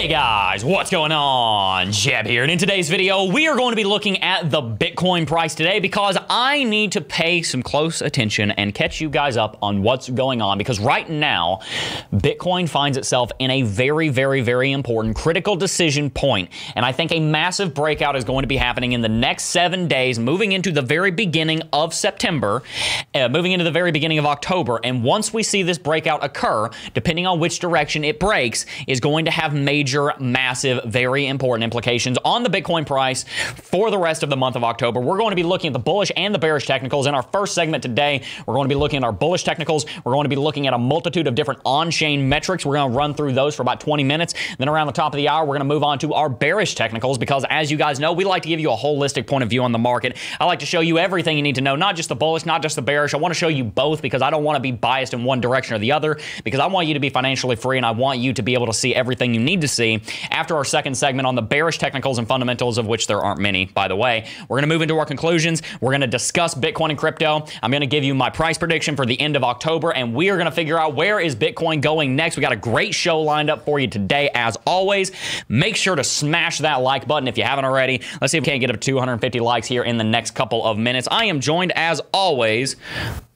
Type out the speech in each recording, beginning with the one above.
Hey guys, what's going on? Jeb here, and in today's video, we are going to be looking at the Bitcoin price today because I need to pay some close attention and catch you guys up on what's going on because right now, Bitcoin finds itself in a very, very, very important critical decision point, and I think a massive breakout is going to be happening in the next seven days, moving into the very beginning of September, uh, moving into the very beginning of October, and once we see this breakout occur, depending on which direction it breaks, is going to have major major, massive, very important implications on the Bitcoin price for the rest of the month of October. We're going to be looking at the bullish and the bearish technicals. In our first segment today, we're going to be looking at our bullish technicals. We're going to be looking at a multitude of different on chain metrics. We're going to run through those for about 20 minutes. Then around the top of the hour, we're going to move on to our bearish technicals because, as you guys know, we like to give you a holistic point of view on the market. I like to show you everything you need to know, not just the bullish, not just the bearish. I want to show you both because I don't want to be biased in one direction or the other because I want you to be financially free and I want you to be able to see everything you need to see after our second segment on the bearish technicals and fundamentals, of which there aren't many, by the way. We're going to move into our conclusions. We're going to discuss Bitcoin and crypto. I'm going to give you my price prediction for the end of October, and we are going to figure out where is Bitcoin going next. We got a great show lined up for you today, as always. Make sure to smash that like button if you haven't already. Let's see if we can't get up to 250 likes here in the next couple of minutes. I am joined, as always,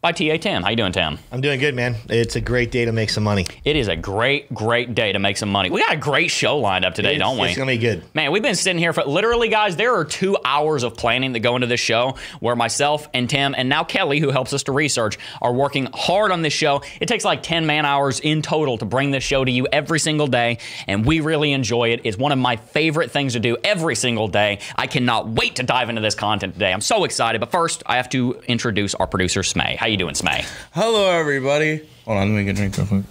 by TA Tim. How you doing, Tim? I'm doing good, man. It's a great day to make some money. It is a great, great day to make some money. We got a great show lined up today, it's, don't we? It's gonna be good. Man, we've been sitting here for literally, guys. There are two hours of planning that go into this show, where myself and Tim and now Kelly, who helps us to research, are working hard on this show. It takes like 10 man hours in total to bring this show to you every single day, and we really enjoy it. It's one of my favorite things to do every single day. I cannot wait to dive into this content today. I'm so excited. But first, I have to introduce our producer, Smay. How you doing, Smay? Hello, everybody. Hold on, let me get a drink real quick.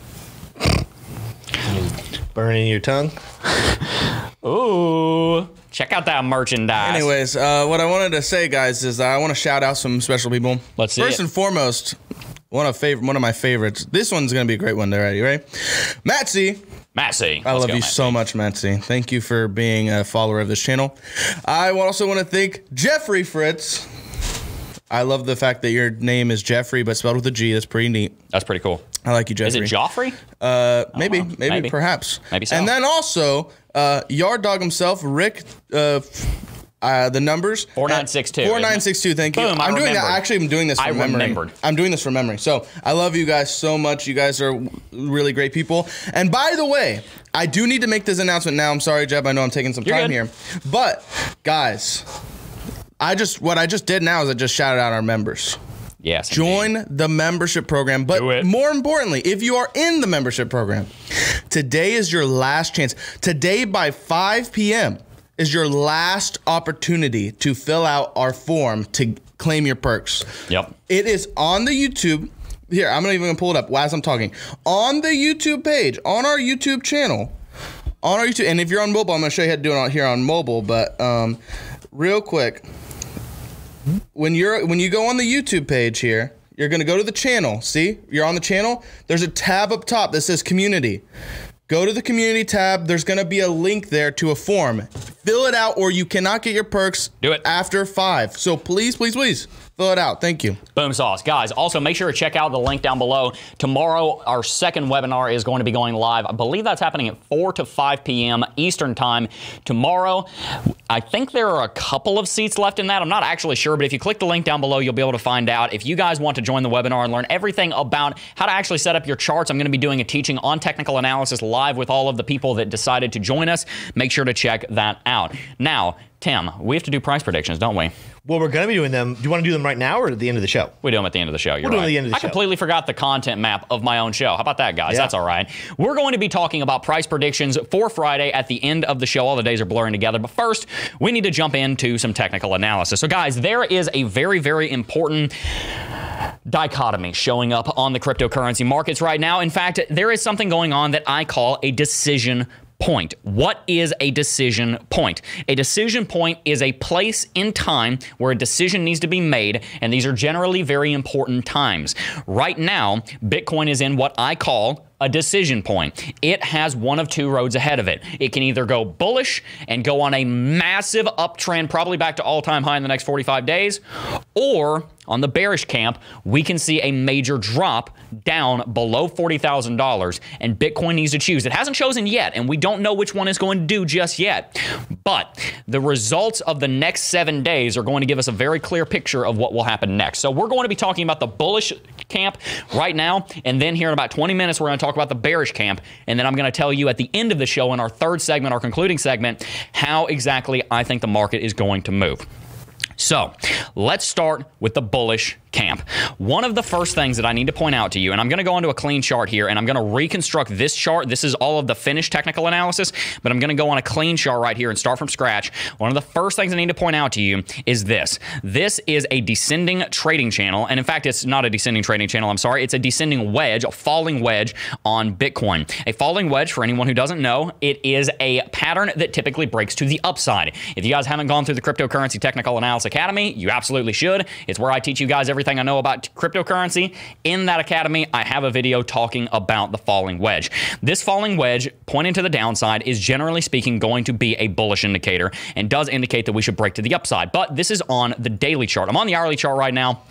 Burning your tongue. Ooh, check out that merchandise. Anyways, uh, what I wanted to say, guys, is I want to shout out some special people. Let's see First it. and foremost, one of favorite, one of my favorites. This one's gonna be a great one. There already, right? Matsy, Massey. I Let's love go, you Massey. so much, Matsy. Thank you for being a follower of this channel. I also want to thank Jeffrey Fritz. I love the fact that your name is Jeffrey, but spelled with a G. That's pretty neat. That's pretty cool. I like you, Jeffrey. Is it Joffrey? Uh, maybe, know. maybe, Maybe. perhaps. Maybe so. And then also, uh, Yard Dog himself, Rick. Uh, uh, the numbers 4962, Four nine six two. Thank you. Boom, I I'm doing that. Actually, I'm doing this I from memory. remembered. I'm doing this from memory. So I love you guys so much. You guys are really great people. And by the way, I do need to make this announcement now. I'm sorry, Jeb. I know I'm taking some You're time good. here, but guys, I just what I just did now is I just shouted out our members. Yes. indeed. Join the membership program. But more importantly, if you are in the membership program, today is your last chance. Today by 5 p.m. is your last opportunity to fill out our form to claim your perks. Yep. It is on the YouTube. Here, I'm not even gonna pull it up as I'm talking. On the YouTube page, on our YouTube channel, on our YouTube, and if you're on mobile, I'm gonna show you how to do it on, here on mobile. But um, real quick, when you're when you go on the YouTube page here, you're gonna go to the channel. See, you're on the channel. There's a tab up top that says Community. Go to the Community tab. There's gonna be a link there to a form. Fill it out, or you cannot get your perks. Do it. after five. So please, please, please fill it out. Thank you. Boom sauce. Guys, also make sure to check out the link down below. Tomorrow, our second webinar is going to be going live. I believe that's happening at 4 to 5 p.m. Eastern Time tomorrow. I think there are a couple of seats left in that. I'm not actually sure, but if you click the link down below, you'll be able to find out. If you guys want to join the webinar and learn everything about how to actually set up your charts, I'm going to be doing a teaching on technical analysis live with all of the people that decided to join us. Make sure to check that out. Now, Tim, we have to do price predictions, don't we? Well, we're gonna be doing them. Do you want to do them right now or at the end of the show? We do them at the end of the show. You're We'll do 'em right. the end of the I show. completely forgot the content map of my own show. How about that, guys? Yeah. That's all right. We're going to be talking about price predictions for Friday at the end of the show. All the days are blurring together. But first, we need to jump into some technical analysis. So, guys, there is a very, very important dichotomy showing up on the cryptocurrency markets right now. In fact, there is something going on that I call a decision point. What is a decision point? A decision point is a place in time where a decision needs to be made, and these are generally very important times. Right now, Bitcoin is in what I call a decision point. It has one of two roads ahead of it. It can either go bullish and go on a massive uptrend, probably back to all time high in the next 45 days, or on the bearish camp, we can see a major drop down below $40,000, and Bitcoin needs to choose. It hasn't chosen yet, and we don't know which one is going to do just yet. But the results of the next seven days are going to give us a very clear picture of what will happen next. So we're going to be talking about the bullish camp right now, and then here in about 20 minutes, we're going to talk about the bearish camp, and then I'm going to tell you at the end of the show in our third segment, our concluding segment, how exactly I think the market is going to move. So let's start with the bullish camp. One of the first things that I need to point out to you, and I'm going to go onto a clean chart here, and I'm going to reconstruct this chart. This is all of the finished technical analysis, but I'm going to go on a clean chart right here and start from scratch. One of the first things I need to point out to you is this. This is a descending trading channel, and in fact, it's not a descending trading channel, I'm sorry. It's a descending wedge, a falling wedge on Bitcoin. A falling wedge, for anyone who doesn't know, it is a pattern that typically breaks to the upside. If you guys haven't gone through the Cryptocurrency Technical Analysis Academy, you absolutely should. It's where I teach you guys everything everything I know about cryptocurrency. In that academy, I have a video talking about the falling wedge. This falling wedge pointing to the downside is generally speaking going to be a bullish indicator and does indicate that we should break to the upside. But this is on the daily chart. I'm on the hourly chart right now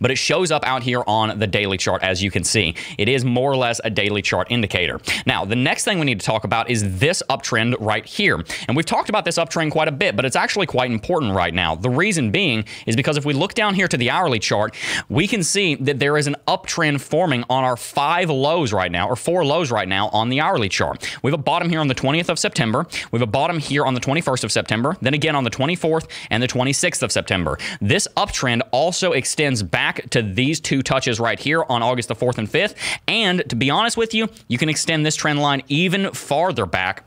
but it shows up out here on the daily chart as you can see. It is more or less a daily chart indicator. Now, the next thing we need to talk about is this uptrend right here. And we've talked about this uptrend quite a bit, but it's actually quite important right now. The reason being is because if we look down here to the hourly chart, we can see that there is an uptrend forming on our five lows right now, or four lows right now on the hourly chart. We have a bottom here on the 20th of September. We have a bottom here on the 21st of September, then again on the 24th and the 26th of September. This uptrend also extends back to these two touches right here on August the 4th and 5th. And to be honest with you, you can extend this trend line even farther back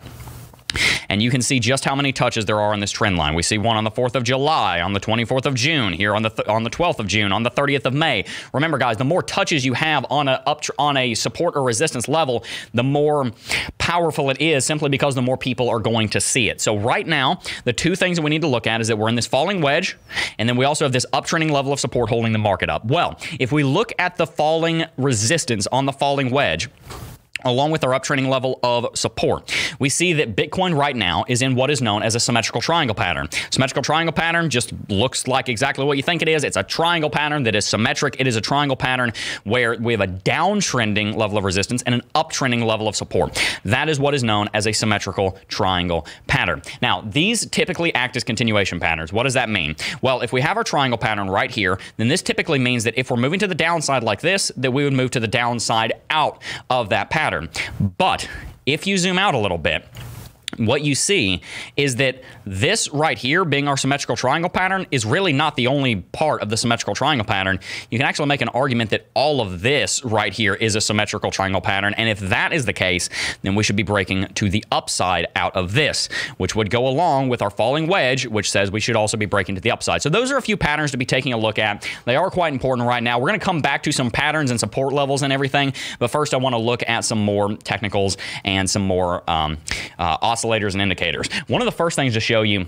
and you can see just how many touches there are on this trend line. We see one on the 4th of July, on the 24th of June, here on the th- on the 12th of June, on the 30th of May. Remember, guys, the more touches you have on a up tr- on a support or resistance level, the more powerful it is, simply because the more people are going to see it. So right now, the two things that we need to look at is that we're in this falling wedge, and then we also have this uptrending level of support holding the market up. Well, if we look at the falling resistance on the falling wedge along with our uptrending level of support. We see that Bitcoin right now is in what is known as a symmetrical triangle pattern. Symmetrical triangle pattern just looks like exactly what you think it is. It's a triangle pattern that is symmetric. It is a triangle pattern where we have a downtrending level of resistance and an uptrending level of support. That is what is known as a symmetrical triangle pattern. Now, these typically act as continuation patterns. What does that mean? Well, if we have our triangle pattern right here, then this typically means that if we're moving to the downside like this, that we would move to the downside out of that pattern pattern. But if you zoom out a little bit, what you see is that this right here being our symmetrical triangle pattern is really not the only part of the symmetrical triangle pattern. You can actually make an argument that all of this right here is a symmetrical triangle pattern. And if that is the case, then we should be breaking to the upside out of this, which would go along with our falling wedge, which says we should also be breaking to the upside. So those are a few patterns to be taking a look at. They are quite important right now. We're going to come back to some patterns and support levels and everything. But first, I want to look at some more technicals and some more um, uh, oscillators and indicators. One of the first things to show you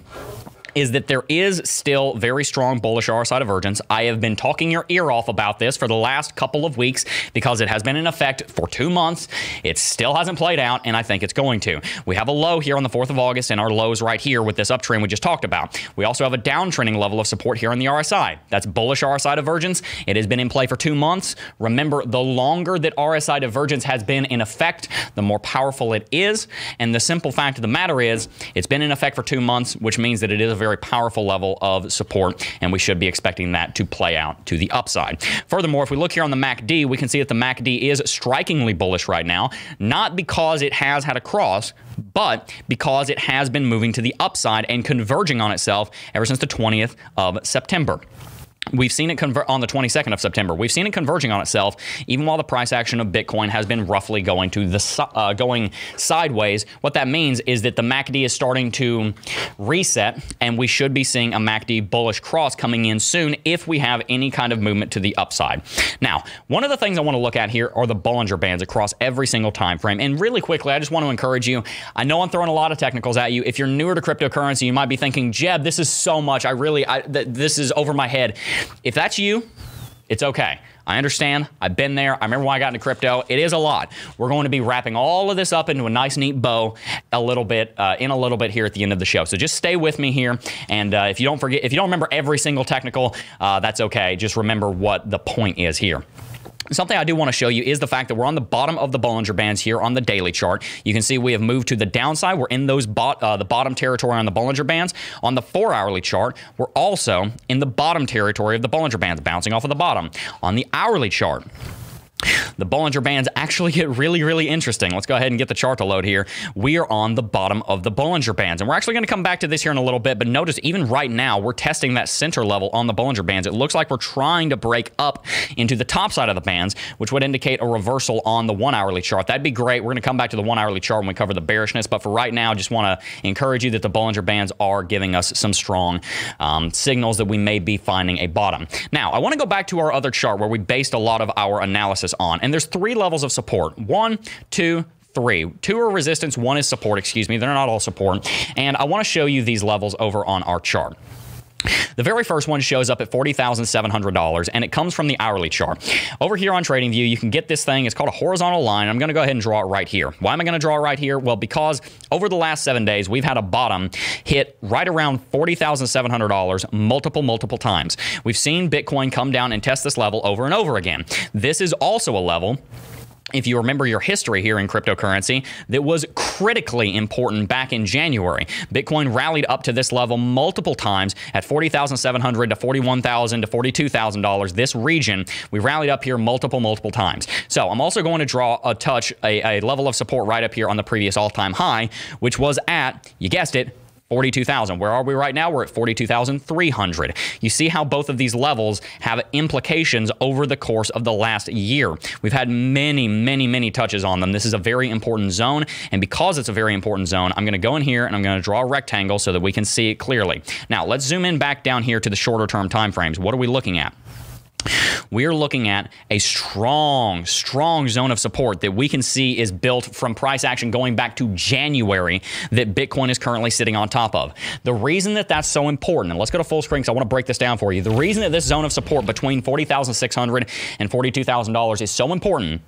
is that there is still very strong bullish RSI divergence. I have been talking your ear off about this for the last couple of weeks because it has been in effect for two months. It still hasn't played out, and I think it's going to. We have a low here on the 4th of August, and our lows right here with this uptrend we just talked about. We also have a downtrending level of support here on the RSI. That's bullish RSI divergence. It has been in play for two months. Remember, the longer that RSI divergence has been in effect, the more powerful it is. And the simple fact of the matter is, it's been in effect for two months, which means that it is a very powerful level of support, and we should be expecting that to play out to the upside. Furthermore, if we look here on the MACD, we can see that the MACD is strikingly bullish right now, not because it has had a cross, but because it has been moving to the upside and converging on itself ever since the 20th of September. We've seen it convert on the 22nd of September. We've seen it converging on itself, even while the price action of Bitcoin has been roughly going to the uh, going sideways. What that means is that the MACD is starting to reset, and we should be seeing a MACD bullish cross coming in soon if we have any kind of movement to the upside. Now, one of the things I want to look at here are the Bollinger Bands across every single time frame. And really quickly, I just want to encourage you. I know I'm throwing a lot of technicals at you. If you're newer to cryptocurrency, you might be thinking, Jeb, this is so much. I really, I, th- this is over my head. If that's you, it's okay. I understand. I've been there. I remember when I got into crypto. It is a lot. We're going to be wrapping all of this up into a nice, neat bow a little bit, uh, in a little bit here at the end of the show. So just stay with me here. And uh, if you don't forget, if you don't remember every single technical, uh, that's okay. Just remember what the point is here. Something I do want to show you is the fact that we're on the bottom of the Bollinger Bands here on the daily chart. You can see we have moved to the downside. We're in those uh, the bottom territory on the Bollinger Bands. On the four hourly chart, we're also in the bottom territory of the Bollinger Bands, bouncing off of the bottom. On the hourly chart, the Bollinger Bands actually get really, really interesting. Let's go ahead and get the chart to load here. We are on the bottom of the Bollinger Bands, and we're actually going to come back to this here in a little bit, but notice even right now, we're testing that center level on the Bollinger Bands. It looks like we're trying to break up into the top side of the bands, which would indicate a reversal on the one hourly chart. That'd be great. We're going to come back to the one hourly chart when we cover the bearishness, but for right now, just want to encourage you that the Bollinger Bands are giving us some strong um, signals that we may be finding a bottom. Now, I want to go back to our other chart where we based a lot of our analysis on, and there's three levels of support. One, two, three. Two are resistance, one is support, excuse me. They're not all support. And I want to show you these levels over on our chart. The very first one shows up at $40,700 and it comes from the hourly chart. Over here on TradingView, you can get this thing. It's called a horizontal line. I'm going to go ahead and draw it right here. Why am I going to draw it right here? Well, because over the last seven days, we've had a bottom hit right around $40,700 multiple, multiple times. We've seen Bitcoin come down and test this level over and over again. This is also a level if you remember your history here in cryptocurrency, that was critically important back in January. Bitcoin rallied up to this level multiple times at $40,700 to $41,000 to $42,000. This region, we rallied up here multiple, multiple times. So I'm also going to draw a touch, a, a level of support right up here on the previous all-time high, which was at, you guessed it, 42,000. Where are we right now? We're at 42,300. You see how both of these levels have implications over the course of the last year. We've had many, many, many touches on them. This is a very important zone. And because it's a very important zone, I'm going to go in here and I'm going to draw a rectangle so that we can see it clearly. Now, let's zoom in back down here to the shorter term time frames. What are we looking at? We are looking at a strong, strong zone of support that we can see is built from price action going back to January that Bitcoin is currently sitting on top of. The reason that that's so important, and let's go to full screen because I want to break this down for you. The reason that this zone of support between $40,600 and $42,000 is so important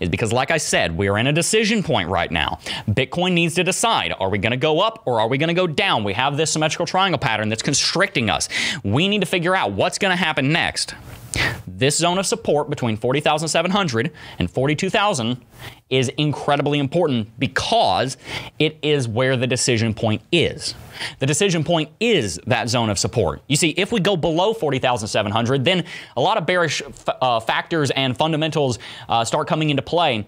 is because, like I said, we are in a decision point right now. Bitcoin needs to decide are we going to go up or are we going to go down? We have this symmetrical triangle pattern that's constricting us. We need to figure out what's going to happen next. This zone of support between 40,700 and 42,000 is incredibly important because it is where the decision point is. The decision point is that zone of support. You see, if we go below 40,700, then a lot of bearish uh, factors and fundamentals uh, start coming into play.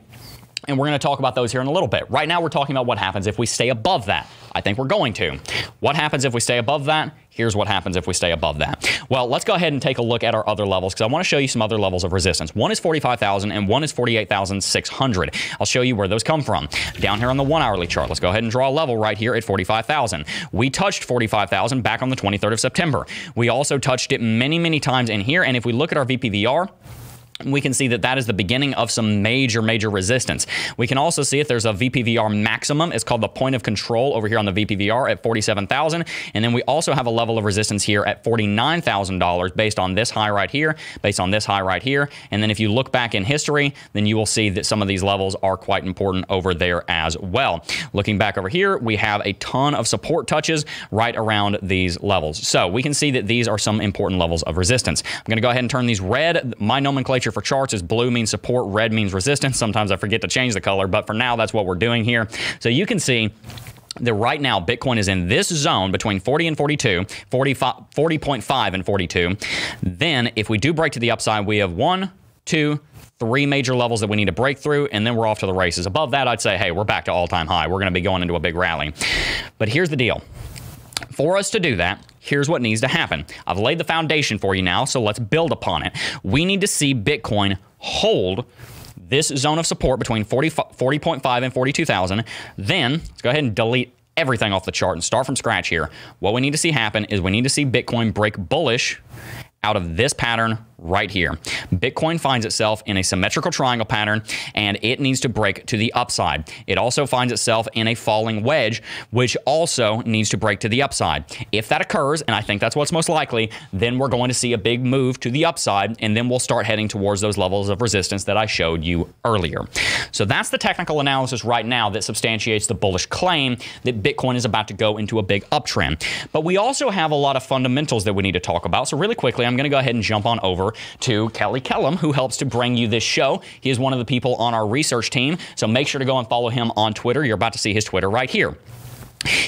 And we're going to talk about those here in a little bit. Right now, we're talking about what happens if we stay above that. I think we're going to. What happens if we stay above that? Here's what happens if we stay above that. Well, let's go ahead and take a look at our other levels because I want to show you some other levels of resistance. One is 45,000 and one is 48,600. I'll show you where those come from. Down here on the one hourly chart, let's go ahead and draw a level right here at 45,000. We touched 45,000 back on the 23rd of September. We also touched it many, many times in here. And if we look at our VPVR, we can see that that is the beginning of some major, major resistance. We can also see if there's a VPVR maximum. It's called the point of control over here on the VPVR at 47,000. And then we also have a level of resistance here at $49,000 based on this high right here, based on this high right here. And then if you look back in history, then you will see that some of these levels are quite important over there as well. Looking back over here, we have a ton of support touches right around these levels. So we can see that these are some important levels of resistance. I'm going to go ahead and turn these red. My nomenclature for charts is blue means support, red means resistance. Sometimes I forget to change the color, but for now, that's what we're doing here. So you can see that right now Bitcoin is in this zone between 40 and 42, 40.5 and 42. Then if we do break to the upside, we have one, two, three major levels that we need to break through, and then we're off to the races. Above that, I'd say, hey, we're back to all-time high. We're going to be going into a big rally. But here's the deal. For us to do that, here's what needs to happen. I've laid the foundation for you now, so let's build upon it. We need to see Bitcoin hold this zone of support between 40, 40.5 and 42,000. Then let's go ahead and delete everything off the chart and start from scratch here. What we need to see happen is we need to see Bitcoin break bullish out of this pattern right here. Bitcoin finds itself in a symmetrical triangle pattern and it needs to break to the upside. It also finds itself in a falling wedge, which also needs to break to the upside. If that occurs, and I think that's what's most likely, then we're going to see a big move to the upside and then we'll start heading towards those levels of resistance that I showed you earlier. So that's the technical analysis right now that substantiates the bullish claim that Bitcoin is about to go into a big uptrend. But we also have a lot of fundamentals that we need to talk about. So really quickly, I'm going to go ahead and jump on over to Kelly Kellum, who helps to bring you this show. He is one of the people on our research team. So make sure to go and follow him on Twitter. You're about to see his Twitter right here.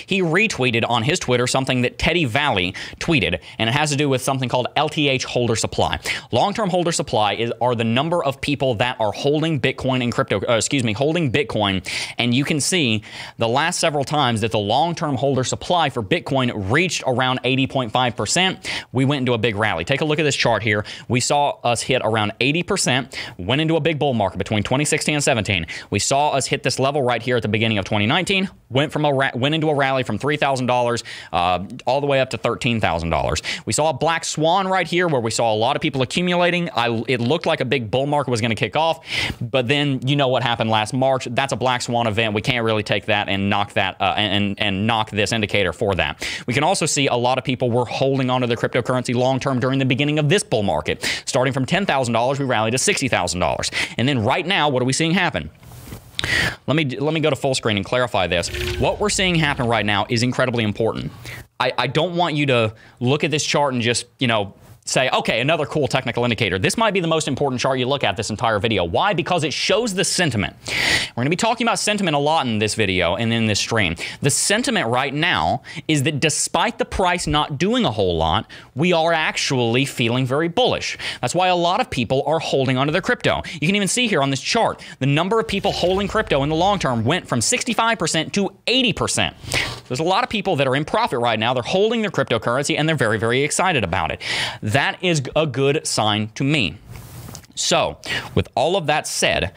He retweeted on his Twitter something that Teddy Vallee tweeted, and it has to do with something called LTH holder supply. Long-term holder supply is are the number of people that are holding Bitcoin and crypto, uh, excuse me, holding Bitcoin, and you can see the last several times that the long-term holder supply for Bitcoin reached around 80.5%. We went into a big rally. Take a look at this chart here. We saw us hit around 80%, went into a big bull market between 2016 and 17. We saw us hit this level right here at the beginning of 2019, went from a went into a rally from $3,000 uh, all the way up to $13,000. We saw a black swan right here where we saw a lot of people accumulating. I, it looked like a big bull market was going to kick off, but then you know what happened last March. That's a black swan event. We can't really take that and knock that uh, and, and knock this indicator for that. We can also see a lot of people were holding onto their cryptocurrency long term during the beginning of this bull market. Starting from $10,000, we rallied to $60,000. And then right now, what are we seeing happen? Let me let me go to full screen and clarify this. What we're seeing happen right now is incredibly important. I, I don't want you to look at this chart and just, you know, say, okay, another cool technical indicator. This might be the most important chart you look at this entire video. Why? Because it shows the sentiment. We're going to be talking about sentiment a lot in this video and in this stream. The sentiment right now is that despite the price not doing a whole lot, we are actually feeling very bullish. That's why a lot of people are holding onto their crypto. You can even see here on this chart, the number of people holding crypto in the long term went from 65% to 80%. There's a lot of people that are in profit right now. They're holding their cryptocurrency and they're very, very excited about it. That is a good sign to me. So, with all of that said,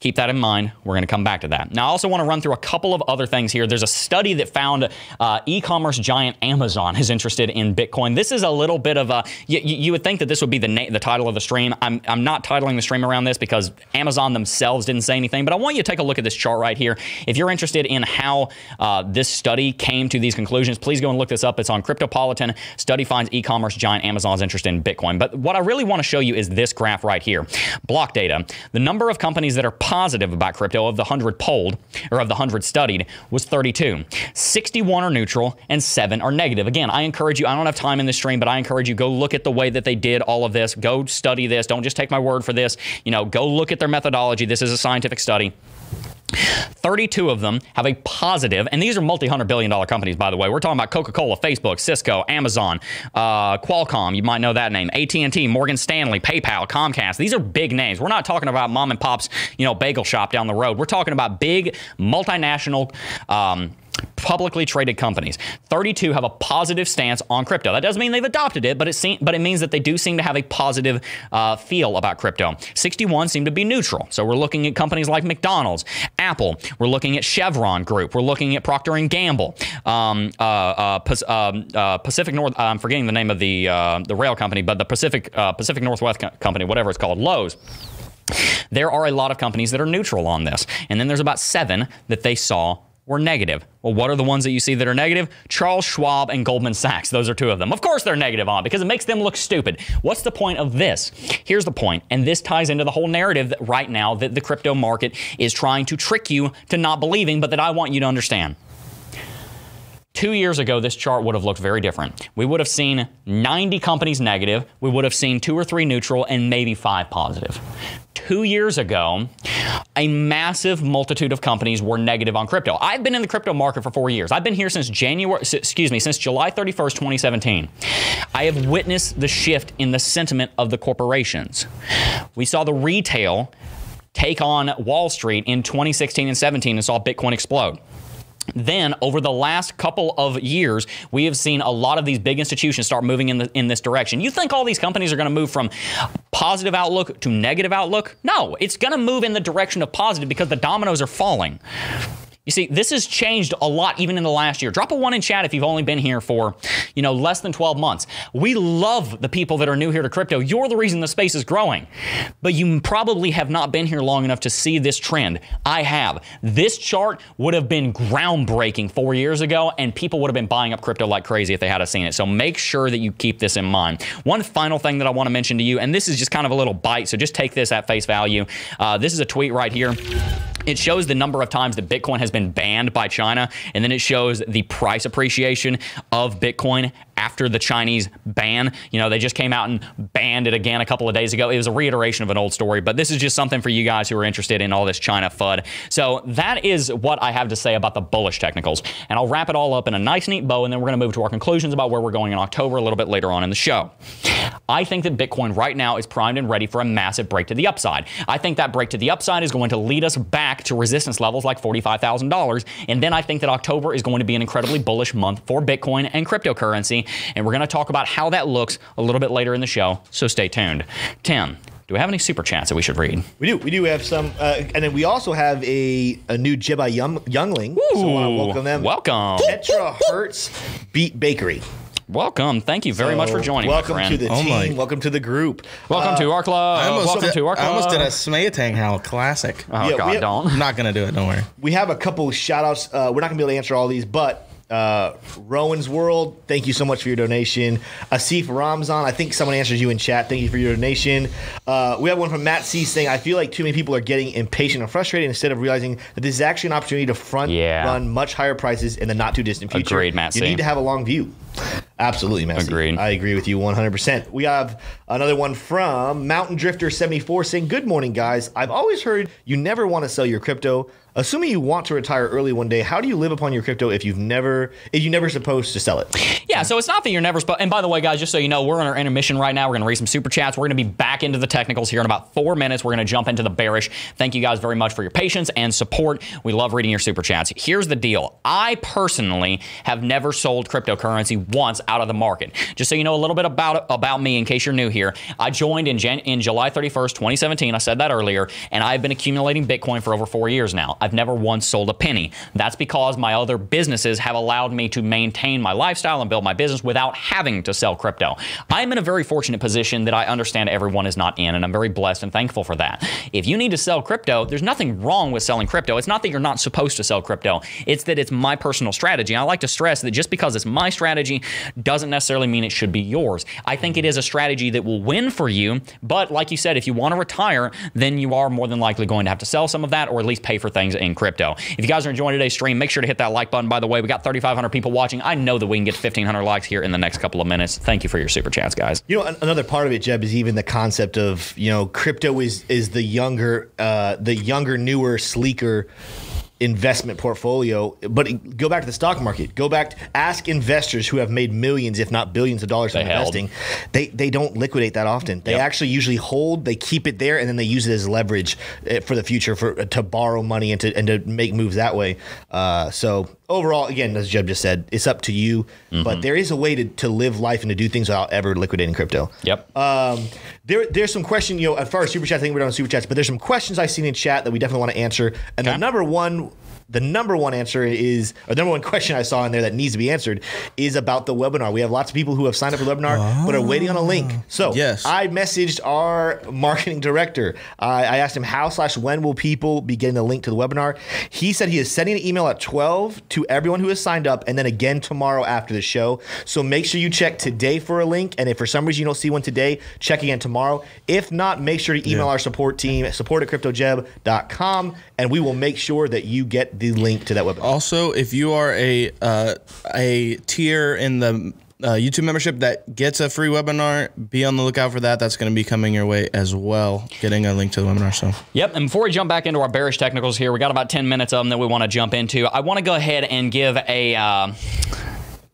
keep that in mind. We're going to come back to that. Now, I also want to run through a couple of other things here. There's a study that found uh, e-commerce giant Amazon is interested in Bitcoin. This is a little bit of a you, you would think that this would be the na- the title of the stream. I'm I'm not titling the stream around this because Amazon themselves didn't say anything. But I want you to take a look at this chart right here. If you're interested in how uh, this study came to these conclusions, please go and look this up. It's on Cryptopolitan. Study finds e-commerce giant Amazon's interest in Bitcoin. But what I really want to show you is this graph right here. Block data. The number of companies that are positive about crypto of the 100 polled, or of the 100 studied, was 32. 61 are neutral, and 7 are negative. Again, I encourage you, I don't have time in this stream, but I encourage you, go look at the way that they did all of this. Go study this. Don't just take my word for this. You know, go look at their methodology. This is a scientific study. 32 of them have a positive, and these are multi-hundred billion dollar companies, by the way. We're talking about Coca-Cola, Facebook, Cisco, Amazon, uh, Qualcomm. You might know that name. AT&T, Morgan Stanley, PayPal, Comcast. These are big names. We're not talking about mom and pop's, you know, bagel shop down the road. We're talking about big multinational. Um, publicly traded companies. 32 have a positive stance on crypto. That doesn't mean they've adopted it, but it seem, but it means that they do seem to have a positive uh, feel about crypto. 61 seem to be neutral. So we're looking at companies like McDonald's, Apple. We're looking at Chevron Group. We're looking at Procter and Gamble, um, uh, uh, um, uh Pacific North. I'm forgetting the name of the uh, the rail company, but the Pacific uh, Pacific Northwest Co- company, whatever it's called, Lowe's. There are a lot of companies that are neutral on this, and then there's about seven that they saw were negative. Well, what are the ones that you see that are negative? Charles Schwab and Goldman Sachs. Those are two of them. Of course, they're negative on because it makes them look stupid. What's the point of this? Here's the point, and this ties into the whole narrative that right now that the crypto market is trying to trick you to not believing, but that I want you to understand. Two years ago, this chart would have looked very different. We would have seen 90 companies negative, we would have seen two or three neutral, and maybe five positive. Two years ago, a massive multitude of companies were negative on crypto. I've been in the crypto market for four years. I've been here since January, excuse me, since July 31st, 2017. I have witnessed the shift in the sentiment of the corporations. We saw the retail take on Wall Street in 2016 and 17 and saw Bitcoin explode. Then, over the last couple of years, we have seen a lot of these big institutions start moving in, the, in this direction. You think all these companies are going to move from positive outlook to negative outlook? No, it's going to move in the direction of positive because the dominoes are falling. You see, this has changed a lot even in the last year. Drop a one in chat if you've only been here for, you know, less than 12 months. We love the people that are new here to crypto. You're the reason the space is growing. But you probably have not been here long enough to see this trend. I have. This chart would have been groundbreaking four years ago, and people would have been buying up crypto like crazy if they had seen it. So make sure that you keep this in mind. One final thing that I want to mention to you, and this is just kind of a little bite, so just take this at face value. Uh, this is a tweet right here. It shows the number of times that Bitcoin has been banned by China, and then it shows the price appreciation of Bitcoin after the Chinese ban. You know, they just came out and banned it again a couple of days ago. It was a reiteration of an old story, but this is just something for you guys who are interested in all this China FUD. So that is what I have to say about the bullish technicals. And I'll wrap it all up in a nice, neat bow, and then we're going to move to our conclusions about where we're going in October a little bit later on in the show. I think that Bitcoin right now is primed and ready for a massive break to the upside. I think that break to the upside is going to lead us back to resistance levels like $45,000. And then I think that October is going to be an incredibly bullish month for Bitcoin and cryptocurrency. And we're going to talk about how that looks a little bit later in the show. So stay tuned. Tim, do we have any super chats that we should read? We do. We do have some, uh, and then we also have a a new Jedi young, youngling. so I want to welcome them. Welcome. Petra Hertz Beat Bakery. Welcome. Thank you very much for joining, Welcome friend. to the Oh my- team. Welcome to the group. Welcome to our club. I almost, Welcome did, to our club. I almost did a Smayatang Howl classic. Oh, Yeah, God, we- don't. I'm not gonna do it. Don't worry. we have a couple shout outs. Uh, we're not going to be able to answer all these, but uh, Rowan's World, thank you so much for your donation. Asif Ramzan, I think someone answers you in chat. Thank you for your donation. Uh, we have one from Matt C saying, I feel like too many people are getting impatient and frustrated instead of realizing that this is actually an opportunity to front Yeah. run much higher prices in the not too distant future. Agreed, Matt C. You need to have a long view. Absolutely. C. Agreed. I agree with you 100%. We have another one from Mountain Drifter 74 saying, Good morning, guys. I've always heard you never want to sell your crypto. Assuming you want to retire early one day, how do you live upon your crypto if you've never if you never supposed to sell it? Yeah, so it's not that you're never supposed. And by the way, guys, just so you know, we're on our intermission right now. We're going to read some super chats. We're going to be back into the technicals here in about four minutes. We're going to jump into the bearish. Thank you guys very much for your patience and support. We love reading your super chats. Here's the deal I personally have never sold cryptocurrency once out of the market. Just so you know a little bit about about me in case you're new here. I joined in, Jan- in July 31st, 2017. I said that earlier. And I've been accumulating Bitcoin for over four years now. I've never once sold a penny. That's because my other businesses have allowed me to maintain my lifestyle and build my business without having to sell crypto. I'm in a very fortunate position that I understand everyone is not in, and I'm very blessed and thankful for that. If you need to sell crypto, there's nothing wrong with selling crypto. It's not that you're not supposed to sell crypto, it's that it's my personal strategy. I like to stress that just because it's my strategy doesn't necessarily mean it should be yours. I think it is a strategy that will win for you, but like you said, if you want to retire, then you are more than likely going to have to sell some of that or at least pay for things in crypto. If you guys are enjoying today's stream, make sure to hit that like button. By the way, we got 3,500 people watching. I know that we can get 1,500 likes here in the next couple of minutes. Thank you for your super chats, guys. You know, another part of it, Jeb, is even the concept of you know, crypto is is the younger, uh, the younger, newer, sleeker investment portfolio. But go back to the stock market. Go back, to ask investors who have made millions, if not billions, of dollars from They held. investing. They they don't liquidate that often. They Yep. actually usually hold. They keep it there, and then they use it as leverage uh, for the future for to borrow money and to and to make moves that way. Uh, so overall, again, as Jeb just said, it's up to you. Mm-hmm. But there is a way to, to live life and to do things without ever liquidating crypto. Yep. Um, there, there's some question, you know, as far as super chat, I think we're done with super chats, but there's some questions I've seen in chat that we definitely want to answer. And the number one, the number one answer is, or the number one question I saw in there that needs to be answered is about the webinar. We have lots of people who have signed up for the webinar, but are waiting on a link. Ah. So Yes. I messaged our marketing director. I I asked him how slash when will people be getting the link to the webinar. He said he is sending an email at 12 to everyone who has signed up, and then again tomorrow after the show. So make sure you check today for a link, and if for some reason you don't see one today, check again tomorrow. If not, make sure to email Yeah. our support team support at cryptojeb.com, and we will make sure that you get the link to that webinar. Also, if you are a uh, a tier in the uh, YouTube membership that gets a free webinar, be on the lookout for that. That's going to be coming your way as well. Getting a link to the webinar. So Yep. And before we jump back into our bearish technicals here, we got about 10 minutes of them that we want to jump into. I want to go ahead and give a. Uh,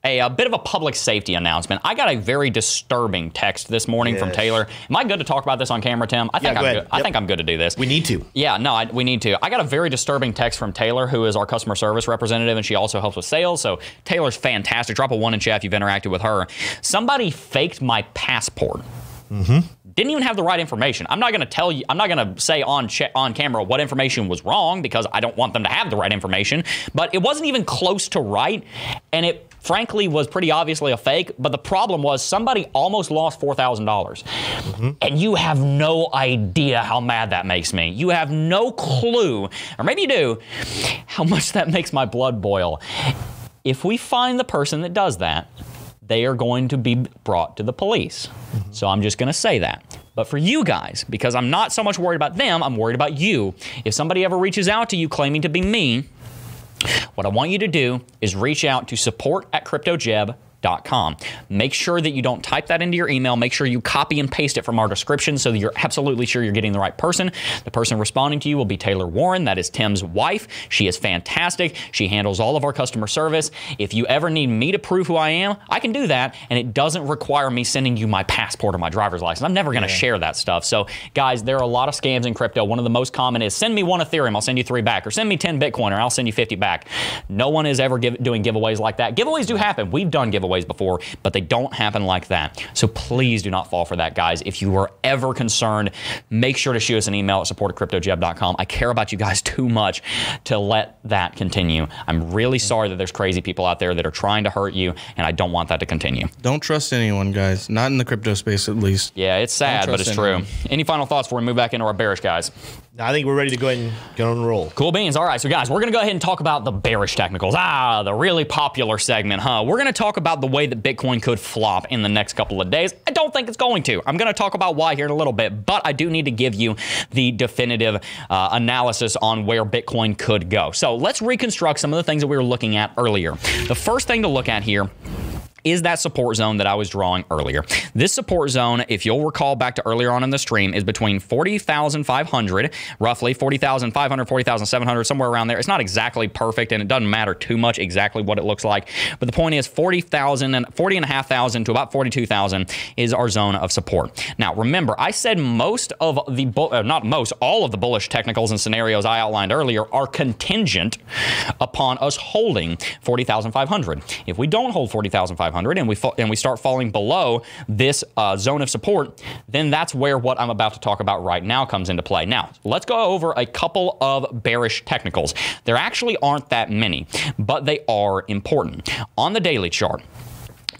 a, a bit of a public safety announcement. I got a very disturbing text this morning from Taylor. Am I good to talk about this on camera, Tim? I think go I'm good. I think I'm good to do this. We need to. Yeah, no, I, we need to. I got a very disturbing text from Taylor, who is our customer service representative, and she also helps with sales. So Taylor's fantastic. Drop a one in chat if you've interacted with her. Somebody faked my passport. Mm-hmm. Didn't even have the right information. I'm not going to tell you. I'm not going to say on cha- on camera what information was wrong because I don't want them to have the right information. But it wasn't even close to right, and it frankly was pretty obviously a fake. But the problem was somebody almost lost four thousand dollars, mm-hmm. and you have no idea how mad that makes me. You have no clue, or maybe you do, how much that makes my blood boil. If we find the person that does that, they are going to be brought to the police. Mm-hmm. So I'm just going to say that. But for you guys, because I'm not so much worried about them, I'm worried about you. If somebody ever reaches out to you claiming to be me, what I want you to do is reach out to support at cryptojeb.com. Make sure that you don't type that into your email. Make sure you copy and paste it from our description so that you're absolutely sure you're getting the right person. The person responding to you will be Taylor Warren. That is Tim's wife. She is fantastic. She handles all of our customer service. If you ever need me to prove who I am, I can do that. And it doesn't require me sending you my passport or my driver's license. I'm never going to share that stuff. So, guys, there are a lot of scams in crypto. One of the most common is send me one Ethereum, I'll send you three back, or send me 10 Bitcoin, or I'll send you 50 back. No one is ever give, doing giveaways like that. Giveaways do happen. We've done giveaways before, but they don't happen like that. So please do not fall for that, guys. If you are ever concerned, make sure to shoot us an email at support at cryptojeb.com. I care about you guys too much to let that continue. I'm really sorry that there's crazy people out there that are trying to hurt you, and I don't want that to continue. Don't trust anyone, guys. Not in the crypto space, at least. Yeah, it's sad, but it's true. Any final thoughts before we move back into our bearish guys? I think we're ready to go ahead and on the roll. Cool beans. All right, so guys, we're going to go ahead and talk about the bearish technicals. Ah, the really popular segment, huh? We're going to talk about the way that Bitcoin could flop in the next couple of days. I don't think it's going to. I'm going to talk about why here in a little bit, but I do need to give you the definitive uh, analysis on where Bitcoin could go. So let's reconstruct some of the things that we were looking at earlier. The first thing to look at here is that support zone that I was drawing earlier. This support zone, if you'll recall back to earlier on in the stream, is between 40,500, roughly 40,500, 40,700, somewhere around there. It's not exactly perfect and it doesn't matter too much exactly what it looks like. But the point is 40,000 and 40 and a half thousand to about 42,000 is our zone of support. Now, remember, I said most of the, bull- uh, not most, all of the bullish technicals and scenarios I outlined earlier are contingent upon us holding 40,500. If we don't hold 40,500 and we and we start falling below this uh, zone of support, then that's where what I'm about to talk about right now comes into play. Now, let's go over a couple of bearish technicals. There actually aren't that many, but they are important. On the daily chart,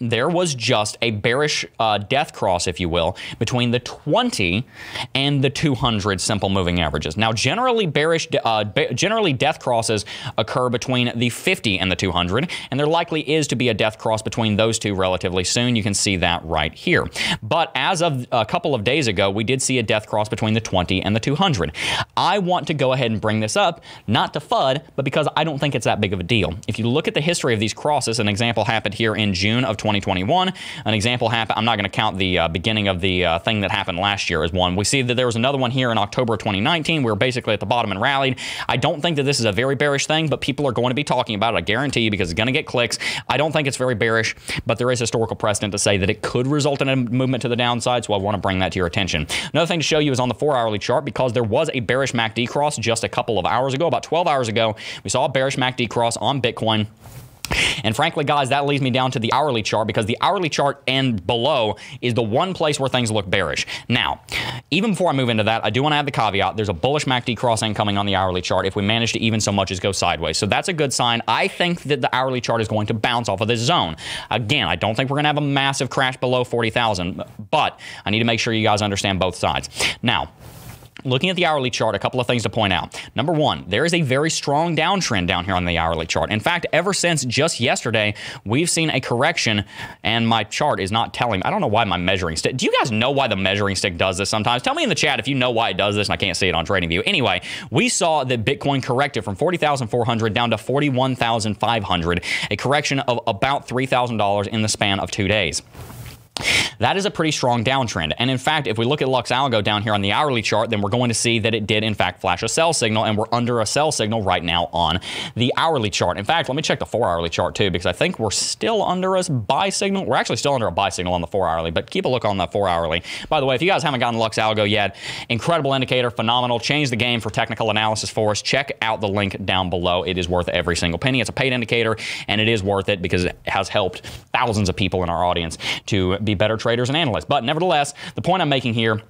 there was just a bearish uh, death cross, if you will, between the 20 and the 200 simple moving averages. Now, generally, bearish, uh, generally death crosses occur between the 50 and the 200, and there likely is to be a death cross between those two relatively soon. You can see that right here. But as of a couple of days ago, we did see a death cross between the 20 and the 200. I want to go ahead and bring this up, not to FUD, but because I don't think it's that big of a deal. If you look at the history of these crosses, an example happened here in June of 2021. An example happened, I'm not going to count the uh, beginning of the uh, thing that happened last year as one. We see that there was another one here in October 2019. We were basically at the bottom and rallied. I don't think that this is a very bearish thing, but people are going to be talking about it. I guarantee you because it's going to get clicks. I don't think it's very bearish, but there is historical precedent to say that it could result in a movement to the downside. So I want to bring that to your attention. Another thing to show you is on the four hourly chart because there was a bearish MACD cross just a couple of hours ago, about 12 hours ago. We saw a bearish MACD cross on Bitcoin. And frankly, guys, that leads me down to the hourly chart because the hourly chart and below is the one place where things look bearish. Now, even before I move into that, I do want to add the caveat there's a bullish MACD cross coming on the hourly chart if we manage to even so much as go sideways. So that's a good sign. I think that the hourly chart is going to bounce off of this zone. Again, I don't think we're going to have a massive crash below 40,000, but I need to make sure you guys understand both sides. Now, Looking at the hourly chart, a couple of things to point out. Number one, there is a very strong downtrend down here on the hourly chart. In fact, ever since just yesterday, we've seen a correction, and my chart is not telling. I don't know why my measuring stick. Do you guys know why the measuring stick does this sometimes? Tell me in the chat if you know why it does this, and I can't see it on TradingView. Anyway, we saw that Bitcoin corrected from 40,400 down to 41,500, a correction of about $3,000 in the span of two days. That is a pretty strong downtrend. And in fact, if we look at Lux Algo down here on the hourly chart, then we're going to see that it did in fact flash a sell signal and we're under a sell signal right now on the hourly chart. In fact, let me check the four hourly chart too, because I think we're still under a buy signal. We're actually still under a buy signal on the four hourly, but keep a look on the four hourly. By the way, if you guys haven't gotten Lux Algo yet, incredible indicator, phenomenal, changed the game for technical analysis for us. Check out the link down below. It is worth every single penny. It's a paid indicator and it is worth it because it has helped thousands of people in our audience to be better traders and analysts. But nevertheless, the point I'm making here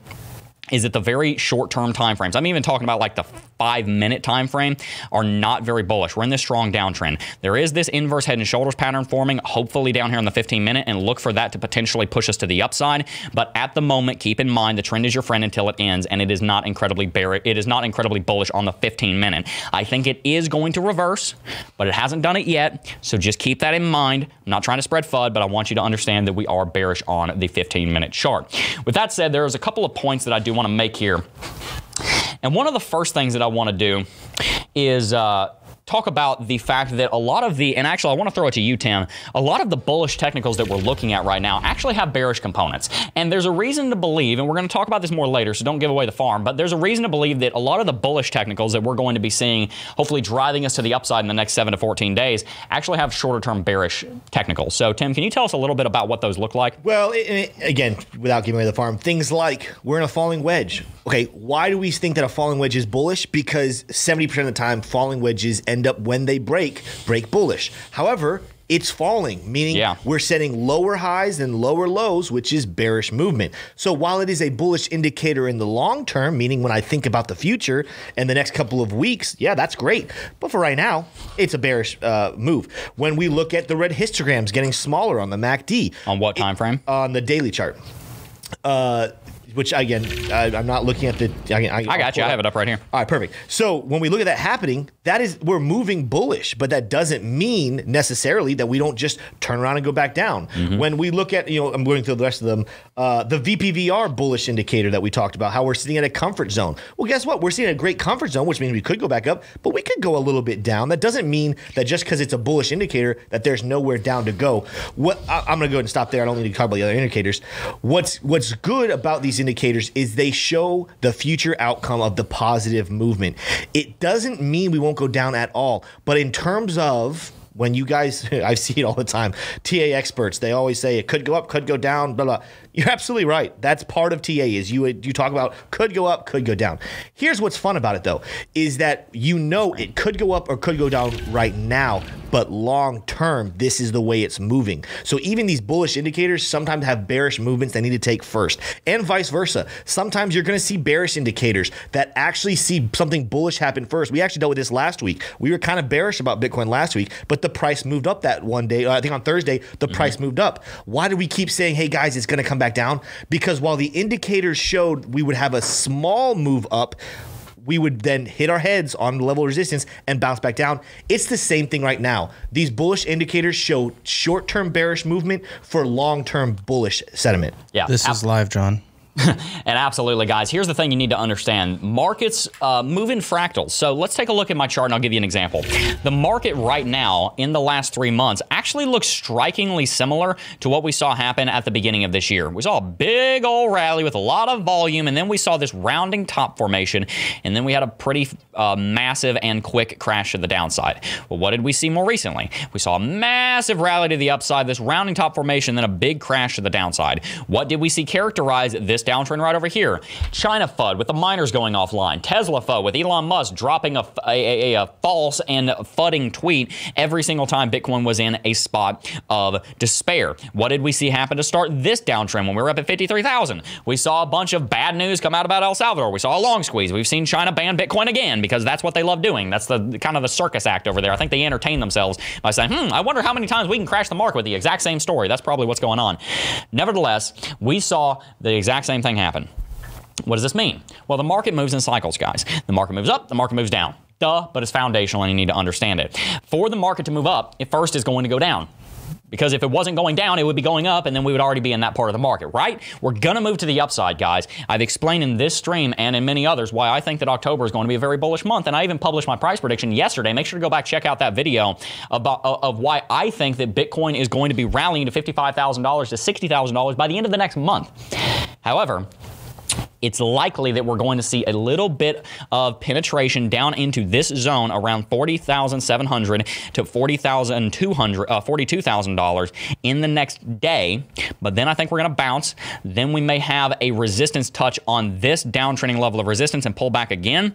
is that the very short-term timeframes, i'm even talking about like the five minute time frame are not very bullish. We're in this strong downtrend. There is this inverse head and shoulders pattern forming hopefully down here on the 15 minute and look for that to potentially push us to the upside. But at the moment keep in mind the trend is your friend until it ends and it is not incredibly bearish it is not incredibly bullish on the 15 minute i think it is going to reverse but it hasn't done it yet. So just keep that in mind. I'm not trying to spread fud but i want you to understand that we are bearish on the 15 minute chart. With that said there's a couple of points that i do want to make here. And one of the first things that I want to do is uh, talk about the fact that a lot of the, and actually I want to throw it to you, Tim, a lot of the bullish technicals that we're looking at right now actually have bearish components. And there's a reason to believe, and we're going to talk about this more later, so don't give away the farm, but there's a reason to believe that a lot of the bullish technicals that we're going to be seeing, hopefully driving us to the upside in the next 7 to 14 days, actually have shorter term bearish technicals. So, Tim, can you tell us a little bit about what those look like? Well, it, it, again, without giving away the farm, things like we're in a falling wedge. Okay, why do we think that a falling wedge is bullish? Because 70% of the time, falling wedges end up when they break, break bullish. However, it's falling, meaning Yeah. we're setting lower highs and lower lows, which is bearish movement. So while it is a bullish indicator in the long term, meaning when I think about the future and the next couple of weeks, yeah, that's great. But for right now, it's a bearish uh, move. When we look at the red histograms getting smaller on the MACD, On what time frame? on the daily chart. Uh, which again, I, I'm not looking at the. I, I got you. I have it up right here. All right, perfect. So when we look at that happening, that is we're moving bullish, but that doesn't mean necessarily that we don't just turn around and go back down. When we look at, you know, I'm going through the rest of them, uh, the VPVR bullish indicator that we talked about, how we're sitting at a comfort zone. Well, guess what? We're sitting at a great comfort zone, which means we could go back up, but we could go a little bit down. That doesn't mean that just because it's a bullish indicator that there's nowhere down to go. What I, I'm going to go ahead and stop there. I don't need to talk about the other indicators. What's what's good about these indicators is they show the future outcome of the positive movement. It doesn't mean we won't go down at all, but in terms of when you guys, I see it all the time. TA experts, they always say it could go up, could go down, blah blah. You're absolutely right. That's part of TA. Is you you talk about could go up, could go down. Here's what's fun about it though, is that you know it could go up or could go down right now, but long term, this is the way it's moving. So even these bullish indicators sometimes have bearish movements they need to take first, and vice versa. Sometimes you're going to see bearish indicators that actually see something bullish happen first. We actually dealt with this last week. We were kind of bearish about Bitcoin last week, but the price moved up that one day. uh, I think on Thursday, the price moved up. Why do we keep saying, hey guys, it's going to come back down? Because while the indicators showed we would have a small move up, we would then hit our heads on the level of resistance and bounce back down. It's the same thing right now. These bullish indicators show short term bearish movement for long term bullish sentiment. Yeah. This ab- is live, John. And absolutely, guys, here's the thing you need to understand markets uh, move in fractals. So let's take a look at my chart and I'll give you an example. The market right now, in the last three months, actually looks strikingly similar to what we saw happen at the beginning of this year. We saw a big old rally with a lot of volume, and then we saw this rounding top formation, and then we had a pretty uh, massive and quick crash to the downside. Well, what did we see more recently? We saw a massive rally to the upside, this rounding top formation, then a big crash to the downside. What did we see characterize this downtrend right over here? China FUD with the miners going offline, Tesla FUD with Elon Musk dropping a, a, a, a false and fudding tweet every single time Bitcoin was in a spot of despair. What did we see happen to start this downtrend when we were up at 53,000? We saw a bunch of bad news come out about El Salvador. We saw a long squeeze. We've seen China ban Bitcoin again because that's what they love doing. That's the kind of the circus act over there. I think they entertain themselves by saying, hmm, I wonder how many times we can crash the market with the exact same story. That's probably what's going on. Nevertheless, we saw the exact same thing happen. What does this mean? Well, the market moves in cycles, guys. The market moves up, the market moves down. Duh, but it's foundational and you need to understand it. For the market to move up, it first is going to go down. Because if it wasn't going down, it would be going up, and then we would already be in that part of the market, right? We're gonna move to the upside, guys. I've explained in this stream and in many others why I think that October is going to be a very bullish month, and I even published my price prediction yesterday. Make sure to go back check out that video about of why I think that Bitcoin is going to be rallying to fifty-five thousand dollars to sixty thousand dollars by the end of the next month. However, it's likely that we're going to see a little bit of penetration down into this zone around 40,700 to 40,200 uh, $42,000 in the next day. But then I think we're going to bounce. Then we may have a resistance touch on this downtrending level of resistance and pull back again.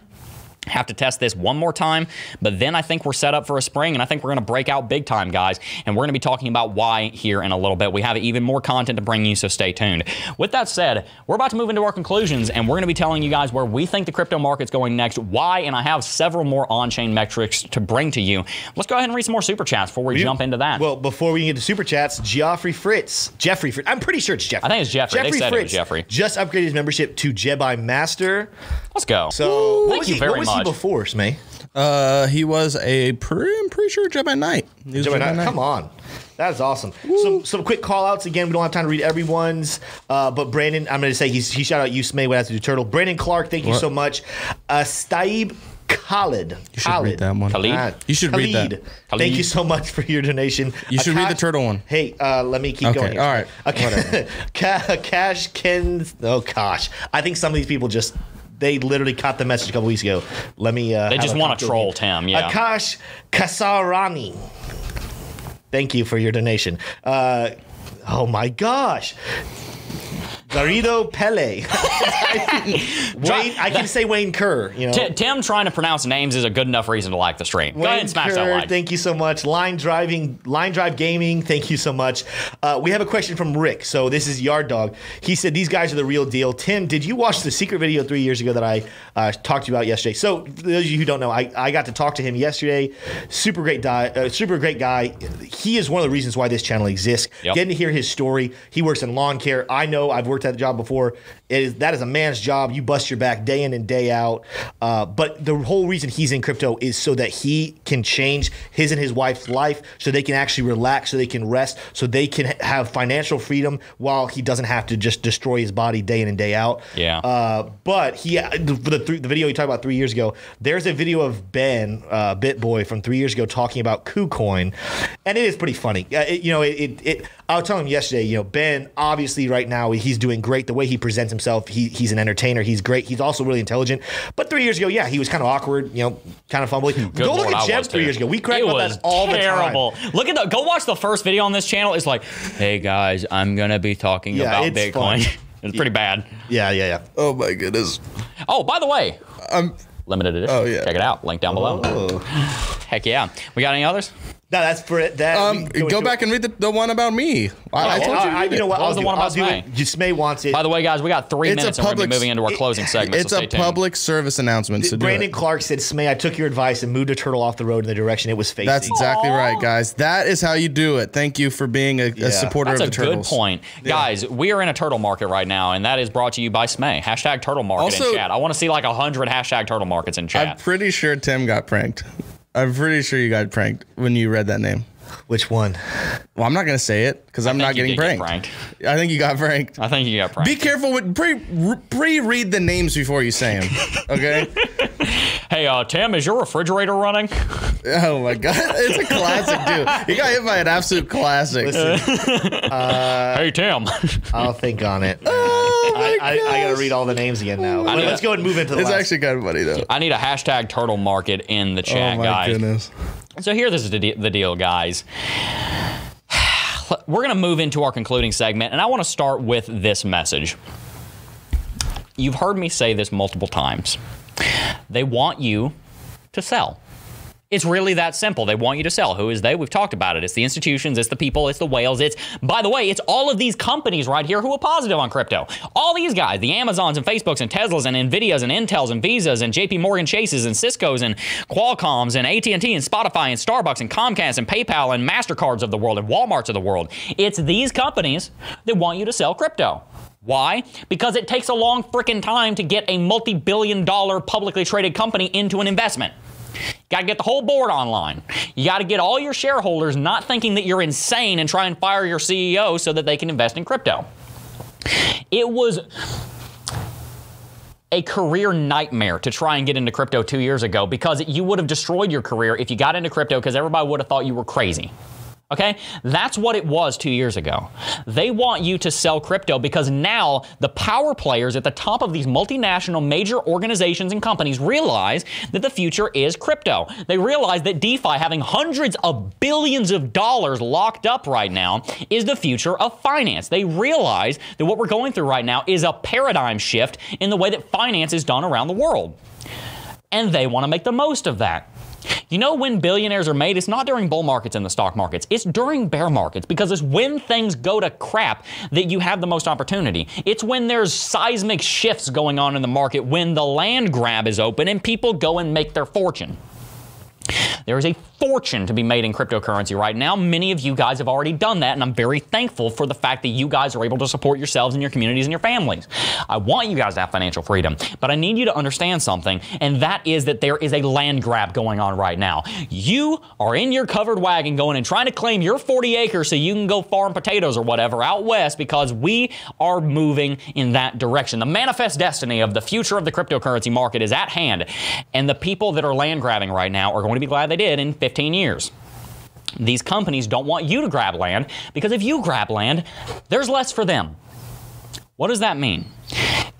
Have to test this one more time, but then I think we're set up for a spring, and I think we're going to break out big time, guys. And we're going to be talking about why here in a little bit. We have even more content to bring you, so stay tuned. With that said, we're about to move into our conclusions, and we're going to be telling you guys where we think the crypto market's going next, why, and I have several more on chain metrics to bring to you. Let's go ahead and read some more super chats before we jump into that. Well, before we get to super chats, Geoffrey Fritz, Jeffrey Fritz, I'm pretty sure it's Jeffrey. I think it's Jeffrey. They Jeffrey said it was Fritz Jeffrey. just upgraded his membership to Jedi Master. Let's go. So, what Thank was you he, very what was much. he before, Smay? Uh, he was a pretty, I'm pretty sure Jedi Knight. He Jedi Jedi Knight. Knight. Come on. That is awesome. Some some quick call outs again. We don't have time to read everyone's, uh, but Brandon, I'm going to say he's, he shout out you, Smay, what has to do turtle. Brandon Clark, thank you What? so much. Uh, Staib Khalid. You should read that one. Khalid? You should read that. Thank Khalid. you so much for your donation. You should read the turtle one. Hey, uh, let me keep Okay, going. Here. all right, Okay. Ca- Cash Ken. Oh gosh, I think some of these people just. They literally caught the message a couple weeks ago. Let me. Uh, They just a wanna troll Tim, yeah. Akash Kasarani. Thank you for your donation. Uh, oh my gosh. Garrido Pele. Wayne, I can say Wayne Kerr. You know, T- Tim trying to pronounce names is a good enough reason to like the stream. Go ahead and smash that Kerr, like. Thank you so much. Line driving, line drive gaming. Thank you so much. Uh, we have a question from Rick. So this is Yard Dog. He said these guys are the real deal. Tim, did you watch the secret video three years ago that I uh, talked to you about yesterday? So for those of you who don't know, I, I got to talk to him yesterday. Super great guy. Uh, super great guy. He is one of the reasons why this channel exists. Yep. Getting to hear his story. He works in lawn care. I know. I've worked at the job before. It is that is a man's job. You bust your back day in and day out. Uh, but the whole reason he's in crypto is so that he can change his and his wife's life, so they can actually relax, so they can rest, so they can have financial freedom while he doesn't have to just destroy his body day in and day out. Yeah. Uh, but he the the, th- the video he talked about three years ago. There's a video of Ben uh, Bitboy from three years ago talking about KuCoin, and it is pretty funny. Uh, it- you know, it, it, it. I was telling him yesterday. You know, Ben obviously right now he's doing great. The way he presents himself, he, he's an entertainer. He's great. He's also really intelligent. But three years ago, yeah, he was kind of awkward. You know, kind of fumbling. Good Go look at I Jeb three years ago. We cracked it about was that all terrible. the time. Look at the go watch the first video on this channel. It's like, hey guys, I'm gonna be talking Yeah, about it's Bitcoin. fun. it's pretty bad. Yeah, yeah, yeah. Oh my goodness. Oh, by the way, Um, limited edition. Oh, yeah. Check it out. Link down below. Oh. Heck yeah. We got any others? No, that's for it. That um, we go back it. and read the, the one about me. I, I Oh, told you. All to you know what? What was I'll the one about I'll do it. Just wants it. By the way, guys, we got three It's a minutes and we're gonna be moving into our closing segment. It's so a stay tuned. public service announcement. So Brandon. Clark said, Smay, I took your advice and moved a turtle off the road in the direction it was facing. That's exactly right, guys. That is how you do it. Thank you for being a, Yeah. a supporter That's a of the good turtles. point. Guys, we are in a turtle market right now, and that is brought to you by Smay. Hashtag turtle market in chat. I want to see like 100 hashtag turtle markets in chat. I'm pretty sure Tim got pranked. I'm pretty sure you got pranked when you read that name. Which one? Well, I'm not gonna say it because I'm not getting did get pranked. pranked. I think you got pranked. I think you got pranked. Be careful with pre pre read the names before you say them. Okay. hey, uh, Tim, is your refrigerator running? oh my god, it's a classic, dude. You got hit by an absolute classic. Listen, hey, Tim. I'll think on it. Oh my I, I, I gotta read all the names again now. But let's go ahead and move into the It's last. actually kind of funny though. I need a hashtag turtle market in the oh chat, oh my guys. goodness. So here, this is the, de- the deal, guys. We're going to move into our concluding segment, and I want to start with this message. You've heard me say this multiple times. They want you to sell. It's really that simple. They want you to sell. Who is they? We've talked about it. It's the institutions, it's the people, it's the whales. It's, by the way, it's all of these companies right here who are positive on crypto. All these guys, the Amazons and Facebooks and Teslas and Nvidias and Intels and Visas and JP Morgan Chases and Cisco's and Qualcomms and AT&T and Spotify and Starbucks and Comcast and PayPal and MasterCards of the world and Walmarts of the world. It's these companies that want you to sell crypto. Why? Because it takes a long freaking time to get a multi billion dollar publicly traded company into an investment. Got to get the whole board online. You got to get all your shareholders not thinking that you're insane and try and fire your CEO so that they can invest in crypto. It was a career nightmare to try and get into crypto two years ago because you would have destroyed your career if you got into crypto because everybody would have thought you were crazy. Okay? That's what it was two years ago. They want you to sell crypto because now the power players at the top of these multinational major organizations and companies realize that the future is crypto. They realize that DeFi, having hundreds of billions of dollars locked up right now, is the future of finance. They realize that what we're going through right now is a paradigm shift in the way that finance is done around the world. and they want to make the most of that. You know when billionaires are made? It's not during bull markets in the stock markets. It's during bear markets because it's when things go to crap that you have the most opportunity. It's when there's seismic shifts going on in the market, when the land grab is open and people go and make their fortune. There is a fortune to be made in cryptocurrency right now. Many of you guys have already done that, and I'm very thankful for the fact that you guys are able to support yourselves and your communities and your families. I want you guys to have financial freedom, but I need you to understand something, and that is that there is a land grab going on right now. You are in your covered wagon going and trying to claim your 40 acres so you can go farm potatoes or whatever out west because we are moving in that direction. The manifest destiny of the future of the cryptocurrency market is at hand, and the people that are land grabbing right now are going to be glad they did in 15 years. These companies don't want you to grab land because if you grab land, there's less for them. What does that mean?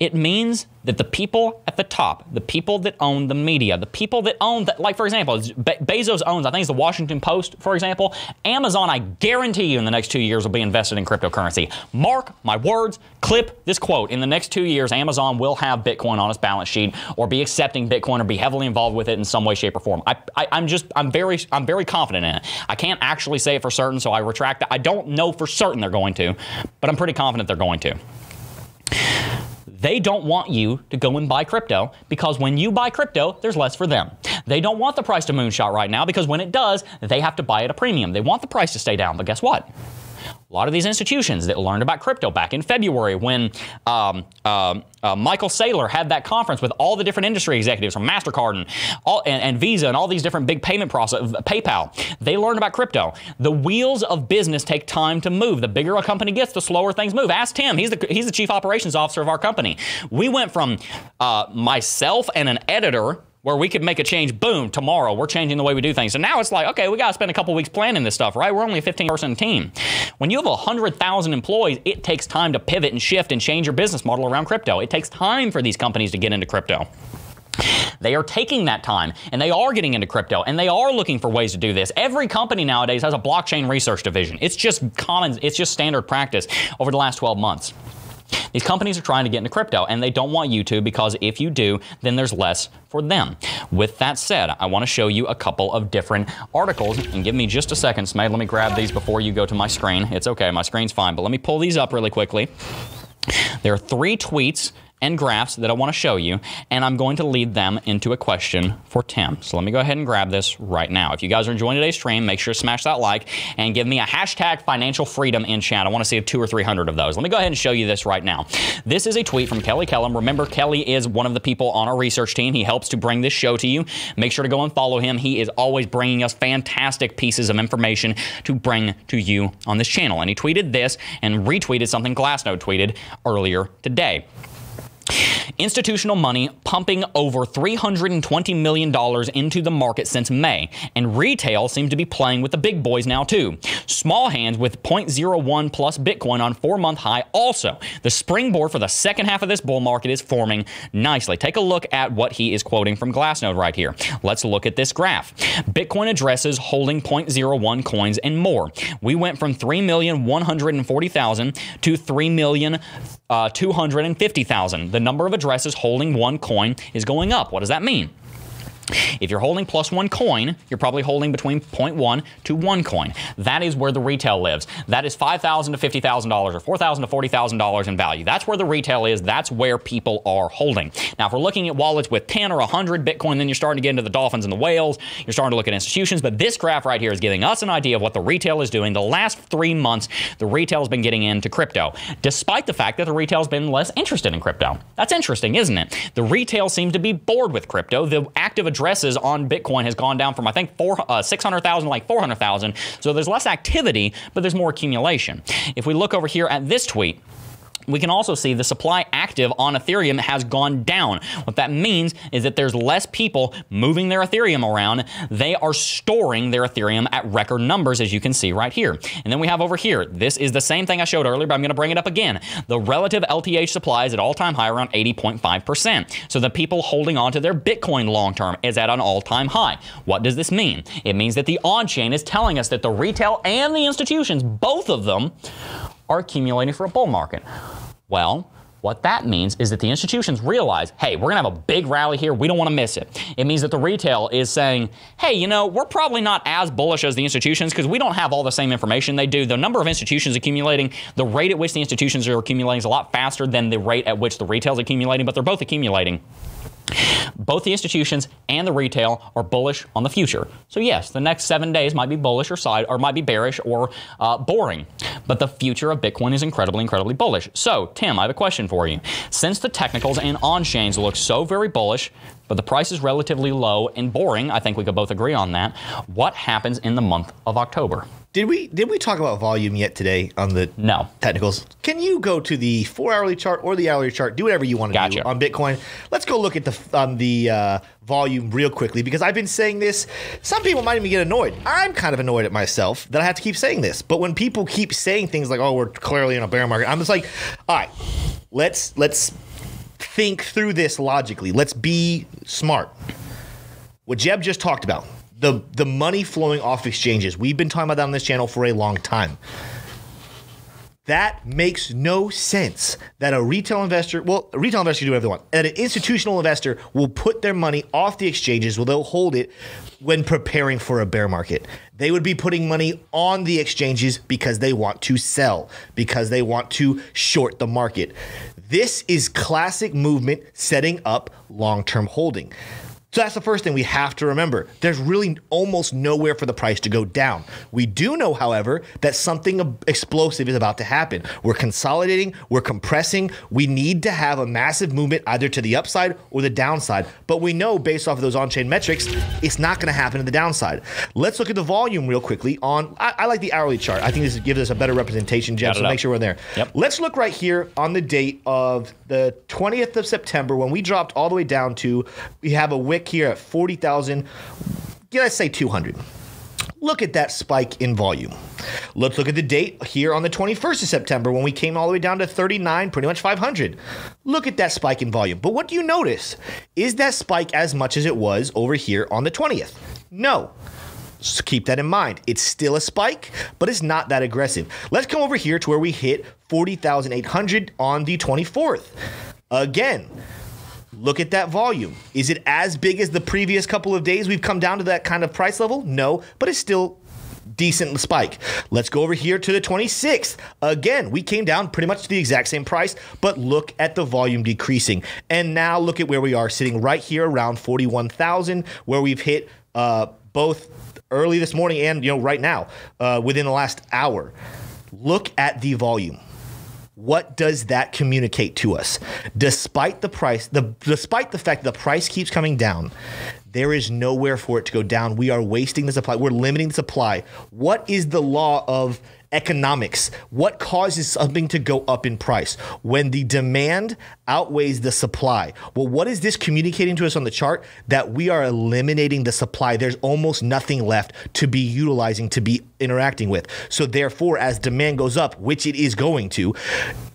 It means that the people at the top, the people that own the media, the people that own, like for example, Be- Bezos owns, I think it's the Washington Post, for example. Amazon, I guarantee you in the next two years will be invested in cryptocurrency. Mark my words, clip this quote. In the next two years, Amazon will have Bitcoin on its balance sheet or be accepting Bitcoin or be heavily involved with it in some way, shape, or form. I, I, I'm just, I'm very, I'm very confident in it. I can't actually say it for certain, so I retract that. I don't know for certain they're going to, but I'm pretty confident they're going to. They don't want you to go and buy crypto because when you buy crypto, there's less for them. They don't want the price to moonshot right now because when it does, they have to buy at a premium. They want the price to stay down, but guess what? A lot of these institutions that learned about crypto back in February when um, uh, uh, Michael Saylor had that conference with all the different industry executives from MasterCard and, all, and, and Visa and all these different big payment process, PayPal, they learned about crypto. The wheels of business take time to move. The bigger a company gets, the slower things move. Ask Tim. He's the, he's the chief operations officer of our company. We went from uh, myself and an editor where we could make a change, boom, tomorrow. We're changing the way we do things. So now it's like, okay, we got to spend a couple weeks planning this stuff, right? We're only a 15 person team. When you have 100,000 employees, it takes time to pivot and shift and change your business model around crypto. It takes time for these companies to get into crypto. They are taking that time and they are getting into crypto and they are looking for ways to do this. Every company nowadays has a blockchain research division. It's just common, it's just standard practice over the last 12 months. These companies are trying to get into crypto and they don't want you to because if you do, then there's less for them. With that said, I want to show you a couple of different articles and give me just a second, Smay. Let me grab these before you go to my screen. It's okay, my screen's fine, but let me pull these up really quickly. There are three tweets and graphs that I want to show you, and I'm going to lead them into a question for Tim. So let me go ahead and grab this right now. If you guys are enjoying today's stream, make sure to smash that like and give me a hashtag financial freedom in chat. I want to see two or 300 of those. Let me go ahead and show you this right now. This is a tweet from Kelly Kellum. Remember, Kelly is one of the people on our research team. He helps to bring this show to you. Make sure to go and follow him. He is always bringing us fantastic pieces of information to bring to you on this channel. And he tweeted this and retweeted something Glassnode tweeted earlier today. Institutional money pumping over $320 million into the market since May, and retail seems to be playing with the big boys now too. Small hands with 0.01 plus Bitcoin on four month high also. The springboard for the second half of this bull market is forming nicely. Take a look at what he is quoting from Glassnode right here. Let's look at this graph. Bitcoin addresses holding 0.01 coins and more. We went from 3,140,000 to 3 million uh, The number of addresses holding one coin is going up. What does that mean? If you're holding plus one coin, you're probably holding between 0.1 to one coin. That is where the retail lives. That is 5,000 to $50,000 or 4,000 to $40,000 in value. That's where the retail is. That's where people are holding. Now, if we're looking at wallets with 10 or 100 Bitcoin, then you're starting to get into the dolphins and the whales. You're starting to look at institutions. But this graph right here is giving us an idea of what the retail is doing. The last three months, the retail has been getting into crypto, despite the fact that the retail has been less interested in crypto. That's interesting, isn't it? The retail seems to be bored with crypto. The active addresses on Bitcoin has gone down from I think four uh, 600,000 like 400,000. So there's less activity, but there's more accumulation. If we look over here at this tweet, we can also see the supply active on Ethereum has gone down. What that means is that there's less people moving their Ethereum around. They are storing their Ethereum at record numbers, as you can see right here. And then we have over here, this is the same thing I showed earlier, but I'm going to bring it up again. The relative LTH supply is at all-time high around 80.5%. So the people holding on to their Bitcoin long-term is at an all-time high. What does this mean? It means that the on-chain is telling us that the retail and the institutions, both of them, are accumulating for a bull market. Well, What that means is that the institutions realize, hey, we're going to have a big rally here. We don't want to miss it. It means that the retail is saying, hey, you know, we're probably not as bullish as the institutions because we don't have all the same information they do. The number of institutions accumulating, the rate at which the institutions are accumulating is a lot faster than the rate at which the retail is accumulating, but they're both accumulating. Both the institutions and the retail are bullish on the future. So yes, the next seven days might be bullish or side, or might be bearish or uh, boring. But the future of Bitcoin is incredibly, incredibly bullish. So Tim, I have a question for you. Since the technicals and on-chains look so very bullish, but the price is relatively low and boring, I think we could both agree on that. What happens in the month of October? Did we did we talk about volume yet today on the No. technicals? Can you go to the four hourly chart or the hourly chart? Do whatever you want to Gotcha. do on Bitcoin. Let's go look at the on the uh, volume real quickly because I've been saying this. Some people might even get annoyed. I'm kind of annoyed at myself that I have to keep saying this. But when people keep saying things like, "Oh, we're clearly in a bear market," I'm just like, "All right, let's let's think through this logically. Let's be smart." What Jeb just talked about. The, the money flowing off exchanges. We've been talking about that on this channel for a long time. That makes no sense that a retail investor, well, a retail investor can do whatever they want, and an institutional investor will put their money off the exchanges, well, they'll hold it when preparing for a bear market. They would be putting money on the exchanges because they want to sell, because they want to short the market. This is classic movement setting up long term holding. So that's the first thing we have to remember. There's really almost nowhere for the price to go down. We do know, however, that something explosive is about to happen. We're consolidating, we're compressing. We need to have a massive movement either to the upside or the downside. But we know based off of those on chain metrics, it's not going to happen to the downside. Let's look at the volume real quickly on, I, I like the hourly chart. I think this gives us a better representation, Jeff. So up. make sure we're there. Yep. Let's look right here on the date of the 20th of September when we dropped all the way down to, we have a wick here at 40,000, yeah, let's say 200. Look at that spike in volume. Let's look at the date here on the 21st of September when we came all the way down to 39, pretty much 500. Look at that spike in volume. But what do you notice? Is that spike as much as it was over here on the 20th? No. So keep that in mind. It's still a spike, but it's not that aggressive. Let's come over here to where we hit 40,800 on the 24th. Again, look at that volume. Is it as big as the previous couple of days we've come down to that kind of price level? No, but it's still decent spike. Let's go over here to the 26th. Again, we came down pretty much to the exact same price, but look at the volume decreasing. And now look at where we are sitting right here around 41,000 where we've hit uh, both early this morning and you know right now uh, within the last hour. Look at the volume what does that communicate to us? Despite the price the despite the fact that the price keeps coming down there is nowhere for it to go down. We are wasting the supply. We're limiting the supply. What is the law of economics. What causes something to go up in price? When the demand outweighs the supply. Well what is this communicating to us on the chart? That we are eliminating the supply. There's almost nothing left to be utilizing to be interacting with. So therefore as demand goes up which it is going to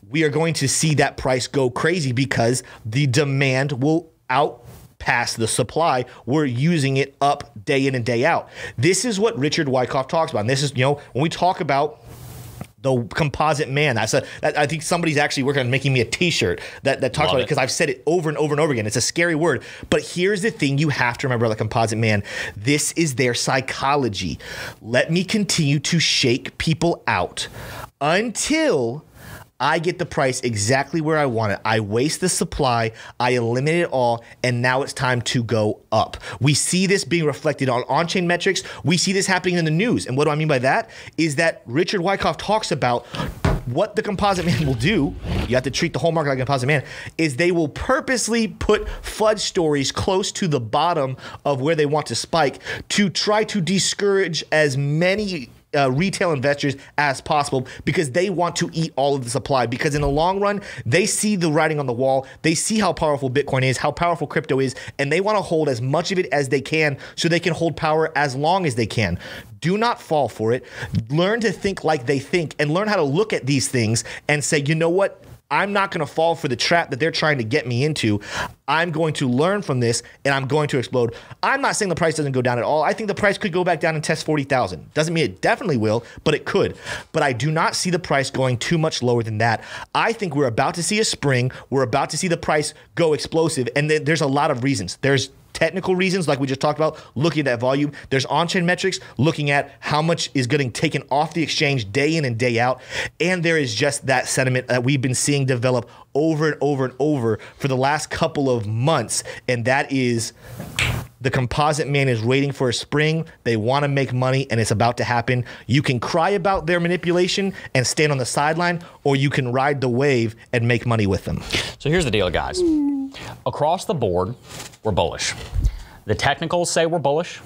we are going to see that price go crazy because the demand will out past the supply. We're using it up day in and day out. This is what Richard Wyckoff talks about. And this is, you know, when we talk about the composite man. I said I think somebody's actually working on making me a T-shirt that, that talks Love about it it. because I've said it over and over and over again. It's a scary word, but here's the thing: you have to remember about the composite man. This is their psychology. Let me continue to shake people out until I get the price exactly where I want it. I waste the supply, I eliminate it all, and now it's time to go up. We see this being reflected on on chain metrics. We see this happening in the news. And what do I mean by that? Is that Richard Wyckoff talks about what the composite man will do. You have to treat the whole market like a composite man. Is they will purposely put FUD stories close to the bottom of where they want to spike to try to discourage as many uh, retail investors as possible because they want to eat all of the supply. Because in the long run, they see the writing on the wall. They see how powerful Bitcoin is, how powerful crypto is, and they want to hold as much of it as they can so they can hold power as long as they can. Do not fall for it. Learn to think like they think and learn how to look at these things and say, you know what? I'm not going to fall for the trap that they're trying to get me into. I'm going to learn from this and I'm going to explode. I'm not saying the price doesn't go down at all. I think the price could go back down and test 40,000. Doesn't mean it definitely will, but it could. But I do not see the price going too much lower than that. I think we're about to see a spring. We're about to see the price go explosive. And there's a lot of reasons. There's technical reasons, like we just talked about, looking at that volume. There's on chain metrics, looking at how much is getting taken off the exchange day in and day out. And there is just that sentiment that we've been seeing develop over and over and over for the last couple of months. And that is the composite man is waiting for a spring. They want to make money and it's about to happen. You can cry about their manipulation and stand on the sideline, or you can ride the wave and make money with them. So here's the deal, guys. Across the board, we're bullish. The technicals say we're bullish.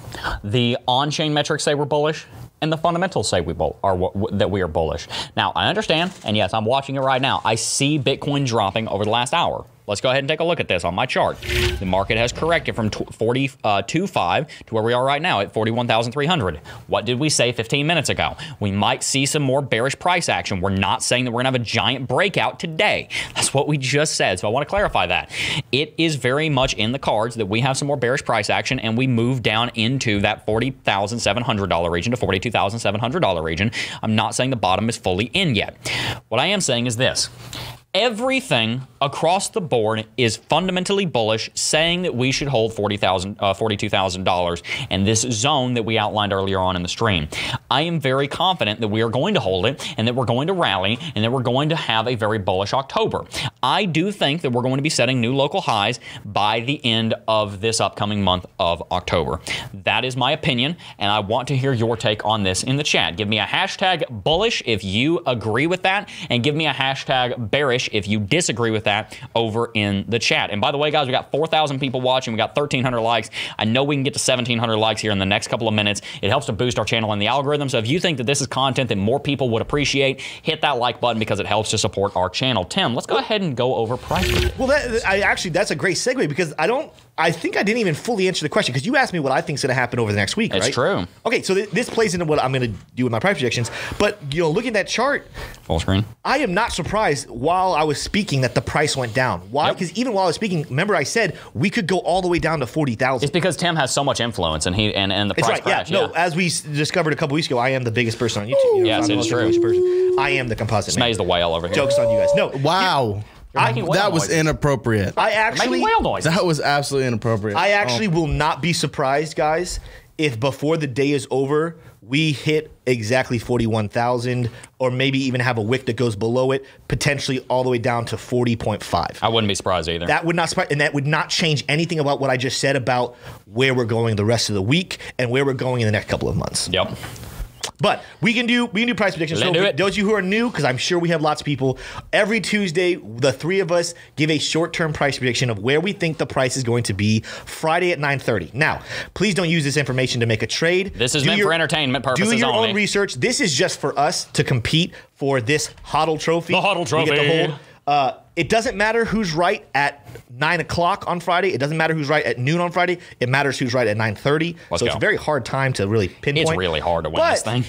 The on-chain metrics say we're bullish. And the fundamentals say we bull- are w- that we are bullish. Now, I understand, and yes, I'm watching it right now. I see Bitcoin dropping over the last hour. Let's go ahead and take a look at this on my chart. The market has corrected from 42.5 uh, to where we are right now at 41,300. What did we say 15 minutes ago? We might see some more bearish price action. We're not saying that we're going to have a giant breakout today. That's what we just said. So I want to clarify that. It is very much in the cards that we have some more bearish price action and we move down into that $40,700 region to $42,700 region. I'm not saying the bottom is fully in yet. What I am saying is this everything across the board is fundamentally bullish, saying that we should hold 40,000, uh, $42,000 and this zone that we outlined earlier on in the stream. I am very confident that we are going to hold it and that we're going to rally and that we're going to have a very bullish October. I do think that we're going to be setting new local highs by the end of this upcoming month of October. That is my opinion, and I want to hear your take on this in the chat. Give me a hashtag bullish if you agree with that, and give me a hashtag bearish if you disagree with that over in the chat. And by the way, guys, we got 4,000 people watching. We got 1,300 likes. I know we can get to 1,700 likes here in the next couple of minutes. It helps to boost our channel and the algorithm. So if you think that this is content that more people would appreciate, hit that like button because it helps to support our channel. Tim, let's go ahead and go over price. Well, that, I actually that's a great segue because I don't. I think I didn't even fully answer the question because you asked me what I think is going to happen over the next week. That's right? true. Okay, so th- this plays into what I'm going to do with my price projections. But you know, looking at that chart, Full screen. I am not surprised while I was speaking that the price went down. Why? Yep. Because even while I was speaking, remember I said we could go all the way down to forty thousand. It's because Tim has so much influence and he and, and the It's price right. crash. yeah. No, as we s- discovered a couple weeks ago, I am the biggest person on YouTube. You know, Yes, I'm the it most true. person. I am the composite man. May's the whale over here. Jokes on you guys. No. Wow. You're making whale that was noises. inappropriate. I actually whale noises. That was absolutely inappropriate. I um, actually will not be surprised, guys, if before the day is over, we hit exactly 41,000 or maybe even have a wick that goes below it, potentially all the way down to 40.5. I wouldn't be surprised either. That would not surprise, and that would not change anything about what I just said about where we're going the rest of the week and where we're going in the next couple of months. yep. But we can do we can do price predictions. Let's So do it. those of you who are new, because I'm sure we have lots of people, every Tuesday the three of us give a short-term price prediction of where we think the price is going to be Friday at 9:30. Now, please don't use this information to make a trade. This is Do meant your- for entertainment purposes Do your only. own research. This is just for us to compete for this HODL trophy. The HODL We get to trophy. Uh, it doesn't matter who's right at nine o'clock on Friday. It doesn't matter who's right at noon on Friday. It matters who's right at nine thirty. So it's a very hard time to really pinpoint. It's really hard to win But this thing.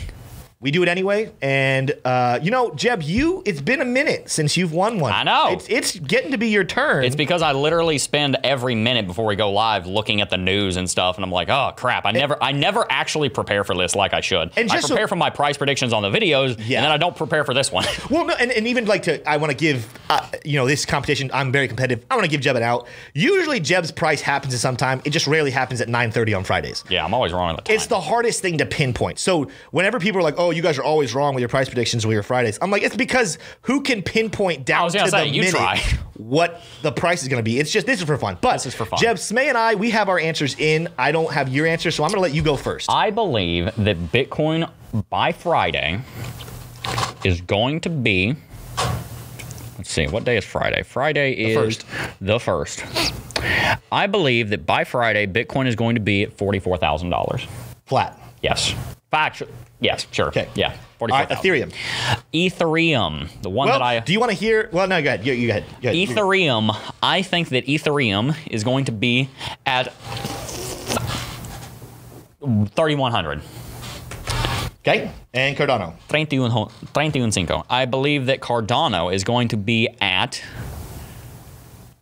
We do it anyway, and uh, you know, Jeb, you it's been a minute since you've won one. I know. it's, it's getting to be your turn. It's because I literally spend every minute before we go live looking at the news and stuff, and I'm like, oh crap! I never, I never actually prepare for this like I should. And I just so- prepare for my price predictions on the videos, Yeah. and then I don't prepare for this one. Well, no, and, and even like to, I want to give, uh, you know, this competition. I'm very competitive. I want to give Jeb an out. Usually, Jeb's price happens at some time. It just rarely happens at 9:30 on Fridays. yeah, I'm always wrong on the time. It's the hardest thing to pinpoint. So whenever people are like, "Oh, you guys are always wrong with your price predictions with your Fridays," I'm like, it's because who can pinpoint down to gonna the you minute try. what the price is going to be? It's just this is for fun. But This is for fun. Jeb, Smay, and I, we have our answers in. I don't have your answer, so I'm going to let you go first. I believe that Bitcoin by Friday is going to be. Let's see, what day is Friday? Friday is first. the first. I believe that by Friday, Bitcoin is going to be at forty-four thousand dollars. Flat. Yes. Fact. Yes. Sure. Okay. Yeah. All Ethereum. Ethereum, the one Well, that I. do you want to hear? Well, no, go ahead. You, you go ahead. Go ahead. Ethereum, I think that Ethereum is going to be at 3100. Okay. And Cardano. 31, ho- 31.5. I believe that Cardano is going to be at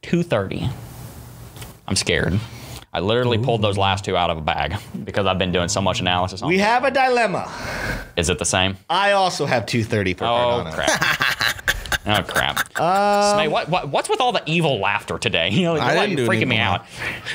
230. I'm scared. I literally pulled those last two out of a bag because I've been doing so much analysis on We have a dilemma. Is it the same? I also have 230 for Cardano. Oh, Cardano. crap. oh, crap. Um, Smay, what, what, what's with all the evil laughter today? You know, I you're didn't do freaking me out.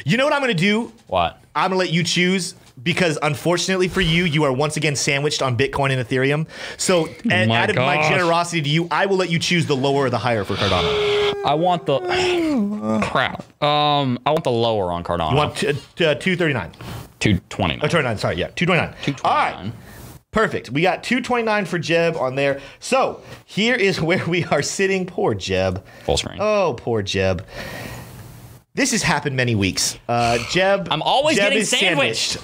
You know what I'm going to do? What? I'm going to let you choose because unfortunately for you, you are once again sandwiched on Bitcoin and Ethereum. So, and my out of my generosity to you, I will let you choose the lower or the higher for Cardano. I want the crap. Um, I want the lower on Cardano. You want t- t- uh, 239. 220. Oh, 29, sorry, yeah, two twenty nine. Two twenty nine. All right. Perfect. We got 229 for Jeb on there. So here is where we are sitting. Poor Jeb. Full screen. Oh, poor Jeb. This has happened many weeks. Uh, Jeb. I'm always Jeb getting is sandwiched.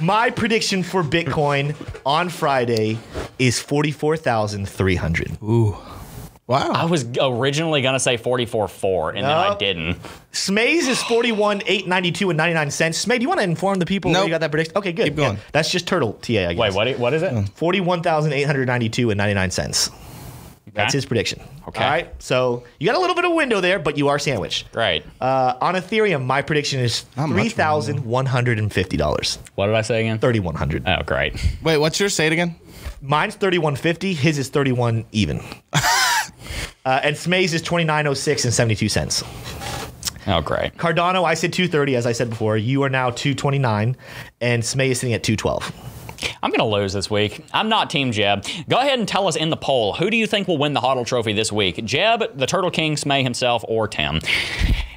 My prediction for Bitcoin on Friday is 44,300. Wow. I was originally gonna say 44.4, and then I didn't. Smays is 41,892 and 99 cents. Smay, do you want to inform the people where Nope. you got that prediction? Okay, good. Keep going. Yeah, that's just Turtle TA, I guess. Wait, what? What is it? 41,892 and 99 cents. That's his prediction. Okay. All right. So you got a little bit of window there, but you are sandwiched. Right. Uh, on Ethereum, my prediction is Not much more, three thousand one hundred and fifty dollars. What did I say again? Thirty one hundred. Oh, great. Wait, what's your say it again? Mine's thirty one fifty. His is thirty one even. uh, and Smay's is twenty nine oh six and seventy two cents. Oh, great. Cardano, I said two thirty, as I said before. You are now two twenty nine, and Smay is sitting at two twelve. I'm gonna lose this week. I'm not Team Jeb. Go ahead and tell us in the poll who do you think will win the HODL Trophy this week? Jeb, the Turtle King, Smay himself, or Tim?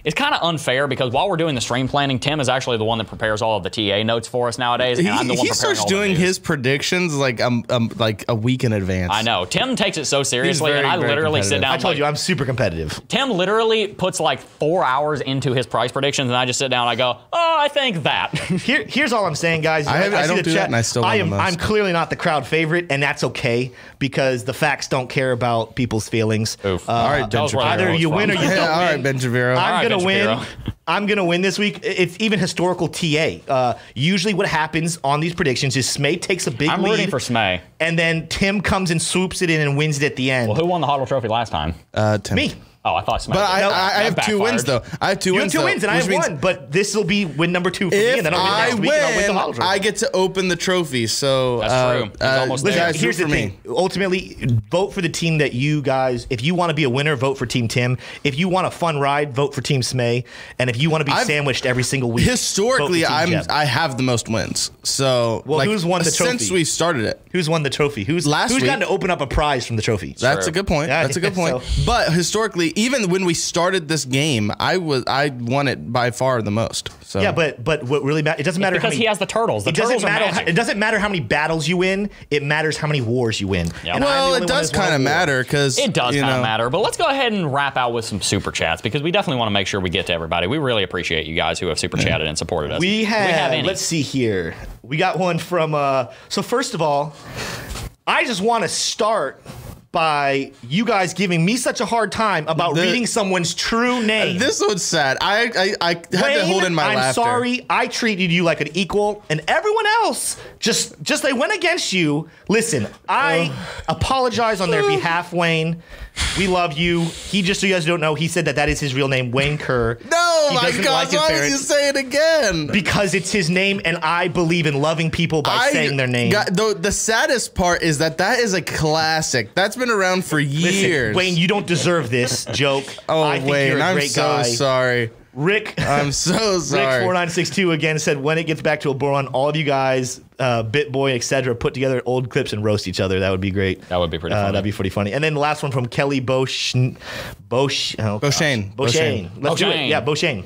It's kind of unfair because while we're doing the stream planning, Tim is actually the one that prepares all of the TA notes for us nowadays, and He, I'm the one he preparing starts all doing news. his predictions like um, um like a week in advance. I know. Tim takes it so seriously, very, and I literally sit down. I told like- you I'm super competitive. Tim literally puts like four hours into his price predictions, and I just sit down and I go, "Oh, I think that." Here, here's all I'm saying, guys. I have- I see don't the do that, and I still I win am. the most. I'm clearly not the crowd favorite, and that's okay because the facts don't care about people's feelings. Oof. Uh, All right, Ben where either you win or you don't all right. Ben Javiro. I'm right, gonna Ben win. Shapiro. I'm gonna win this week. It's even historical TA. Uh, usually, what happens on these predictions is Smay takes a big I'm lead, rooting for Smay. and then Tim comes and swoops it in and wins it at the end. Well, who won the HODL Trophy last time? Uh, Tim. Me. Oh, I thought Smay. But I. I, I have two wins though. I have two You have wins. two though, wins, and I have one. But this will be win number two for me, and then I'll win I next week, and I'll win the I get to open the trophy. So That's uh, true. Uh, almost there. guys Here's the thing. me. Ultimately, vote for the team that you guys. If you want to be a winner, vote for Team Tim. If you want a fun ride, vote for Team Smay. And if you want to be I've- sandwiched every single week, Historically, vote for Team I'm Jeb. I have the most wins. So Well, like, who's won the trophy since we started it? who's won the trophy? Who's Last Who's week- gotten to open up a prize from the trophy? That's a good point. That's a good point. But historically, even when we started this game, I was I won it by far the most. So yeah, but but what really matters? It doesn't matter how because many, he has the turtles. The it doesn't turtles are matter. How, magic. it doesn't matter how many battles you win. It matters how many wars you win. Yeah. And well, it does that's won a kind of matter because It does kind of matter, but let's go ahead and wrap out with some super chats because we definitely want to make sure we get to everybody. We really appreciate you guys who have super chatted and supported us. We have, we have let's see here. We got one from uh so first of all, I just want to start by you guys giving me such a hard time about The- reading someone's true name. This one's sad. I I, I had to Wayne, hold in my I'm laughter. sorry. I treated you like an equal, and everyone else just just they went against you. Listen, I apologize on their behalf, Wayne. We love you. He just so you guys don't know, he said that that is his real name, Wayne Kerr. No, my God! like why did you say it again? because it's his name, and I believe in loving people by I saying their name. Got, the, the saddest part is that that is a classic. That's been around for Listen, years. Wayne, you don't deserve this joke. oh I Wayne, you're a I'm so guy. sorry. Rick, I'm so Rick sorry. four nine six two again said when it gets back to a bull run, all of you guys, uh, Bitboy, etc., put together old clips and roast each other. That would be great. That would be pretty Uh, funny. that'd be pretty funny. And then the last one from Kelly Bosch, Bosch, oh, gosh. Beauchene. Beauchene. Let's do it. Yeah, Beauchene.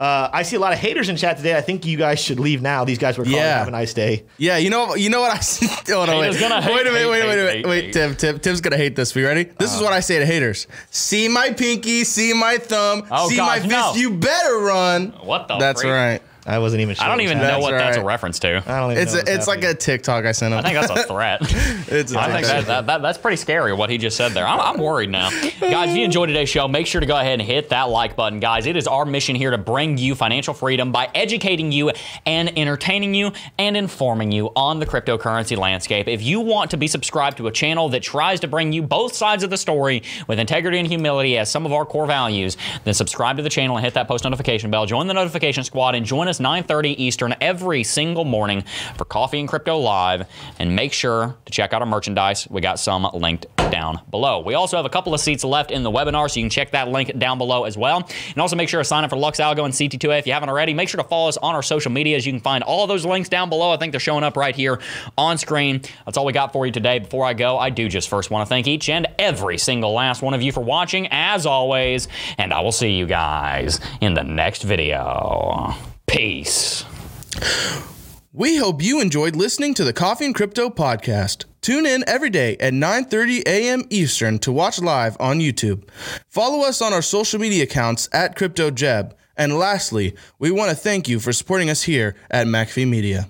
Uh, I see a lot of haters in chat today. I think you guys should leave now. These guys were calling. Yeah. Have a nice day. Yeah, you know, you know what I. s- Hold on, Haters wait. gonna hate, wait a minute, hate, wait a minute, hate, wait, wait, hate, Tim, Tim, Tim's gonna hate this. We ready? This is what I say to haters: See my pinky, see my thumb, Oh, see my gosh, fist. no. You better run. What the That's freak? right. I wasn't even sure. I don't even was know That's what that's a right. reference to. I don't even It's know a, what's it's like happening. a TikTok I sent him. I think that's a threat. it's a I think TikTok. that, that, that, that's pretty scary what he just said there. I'm, I'm worried now. guys, if you enjoyed today's show, make sure to go ahead and hit that like button, guys. It is our mission here to bring you financial freedom by educating you and entertaining you and informing you on the cryptocurrency landscape. If you want to be subscribed to a channel that tries to bring you both sides of the story with integrity and humility as some of our core values, then subscribe to the channel and hit that post notification bell. Join the notification squad and join us 9:30 Eastern every single morning for Coffee and Crypto Live. And make sure to check out our merchandise. We got some linked down below. We also have a couple of seats left in the webinar, so you can check that link down below as well. And also make sure to sign up for Lux Algo and CT2A if you haven't already. Make sure to follow us on our social medias. You can find all those links down below. I think they're showing up right here on screen. That's all we got for you today. Before I go, I do just first want to thank each and every single last one of you for watching, as always. And I will see you guys in the next video. Peace. We hope you enjoyed listening to the Coffee and Crypto podcast. Tune in every day at 9:30 a.m. Eastern to watch live on YouTube. Follow us on our social media accounts at CryptoJeb. And lastly, we want to thank you for supporting us here at McAfee Media.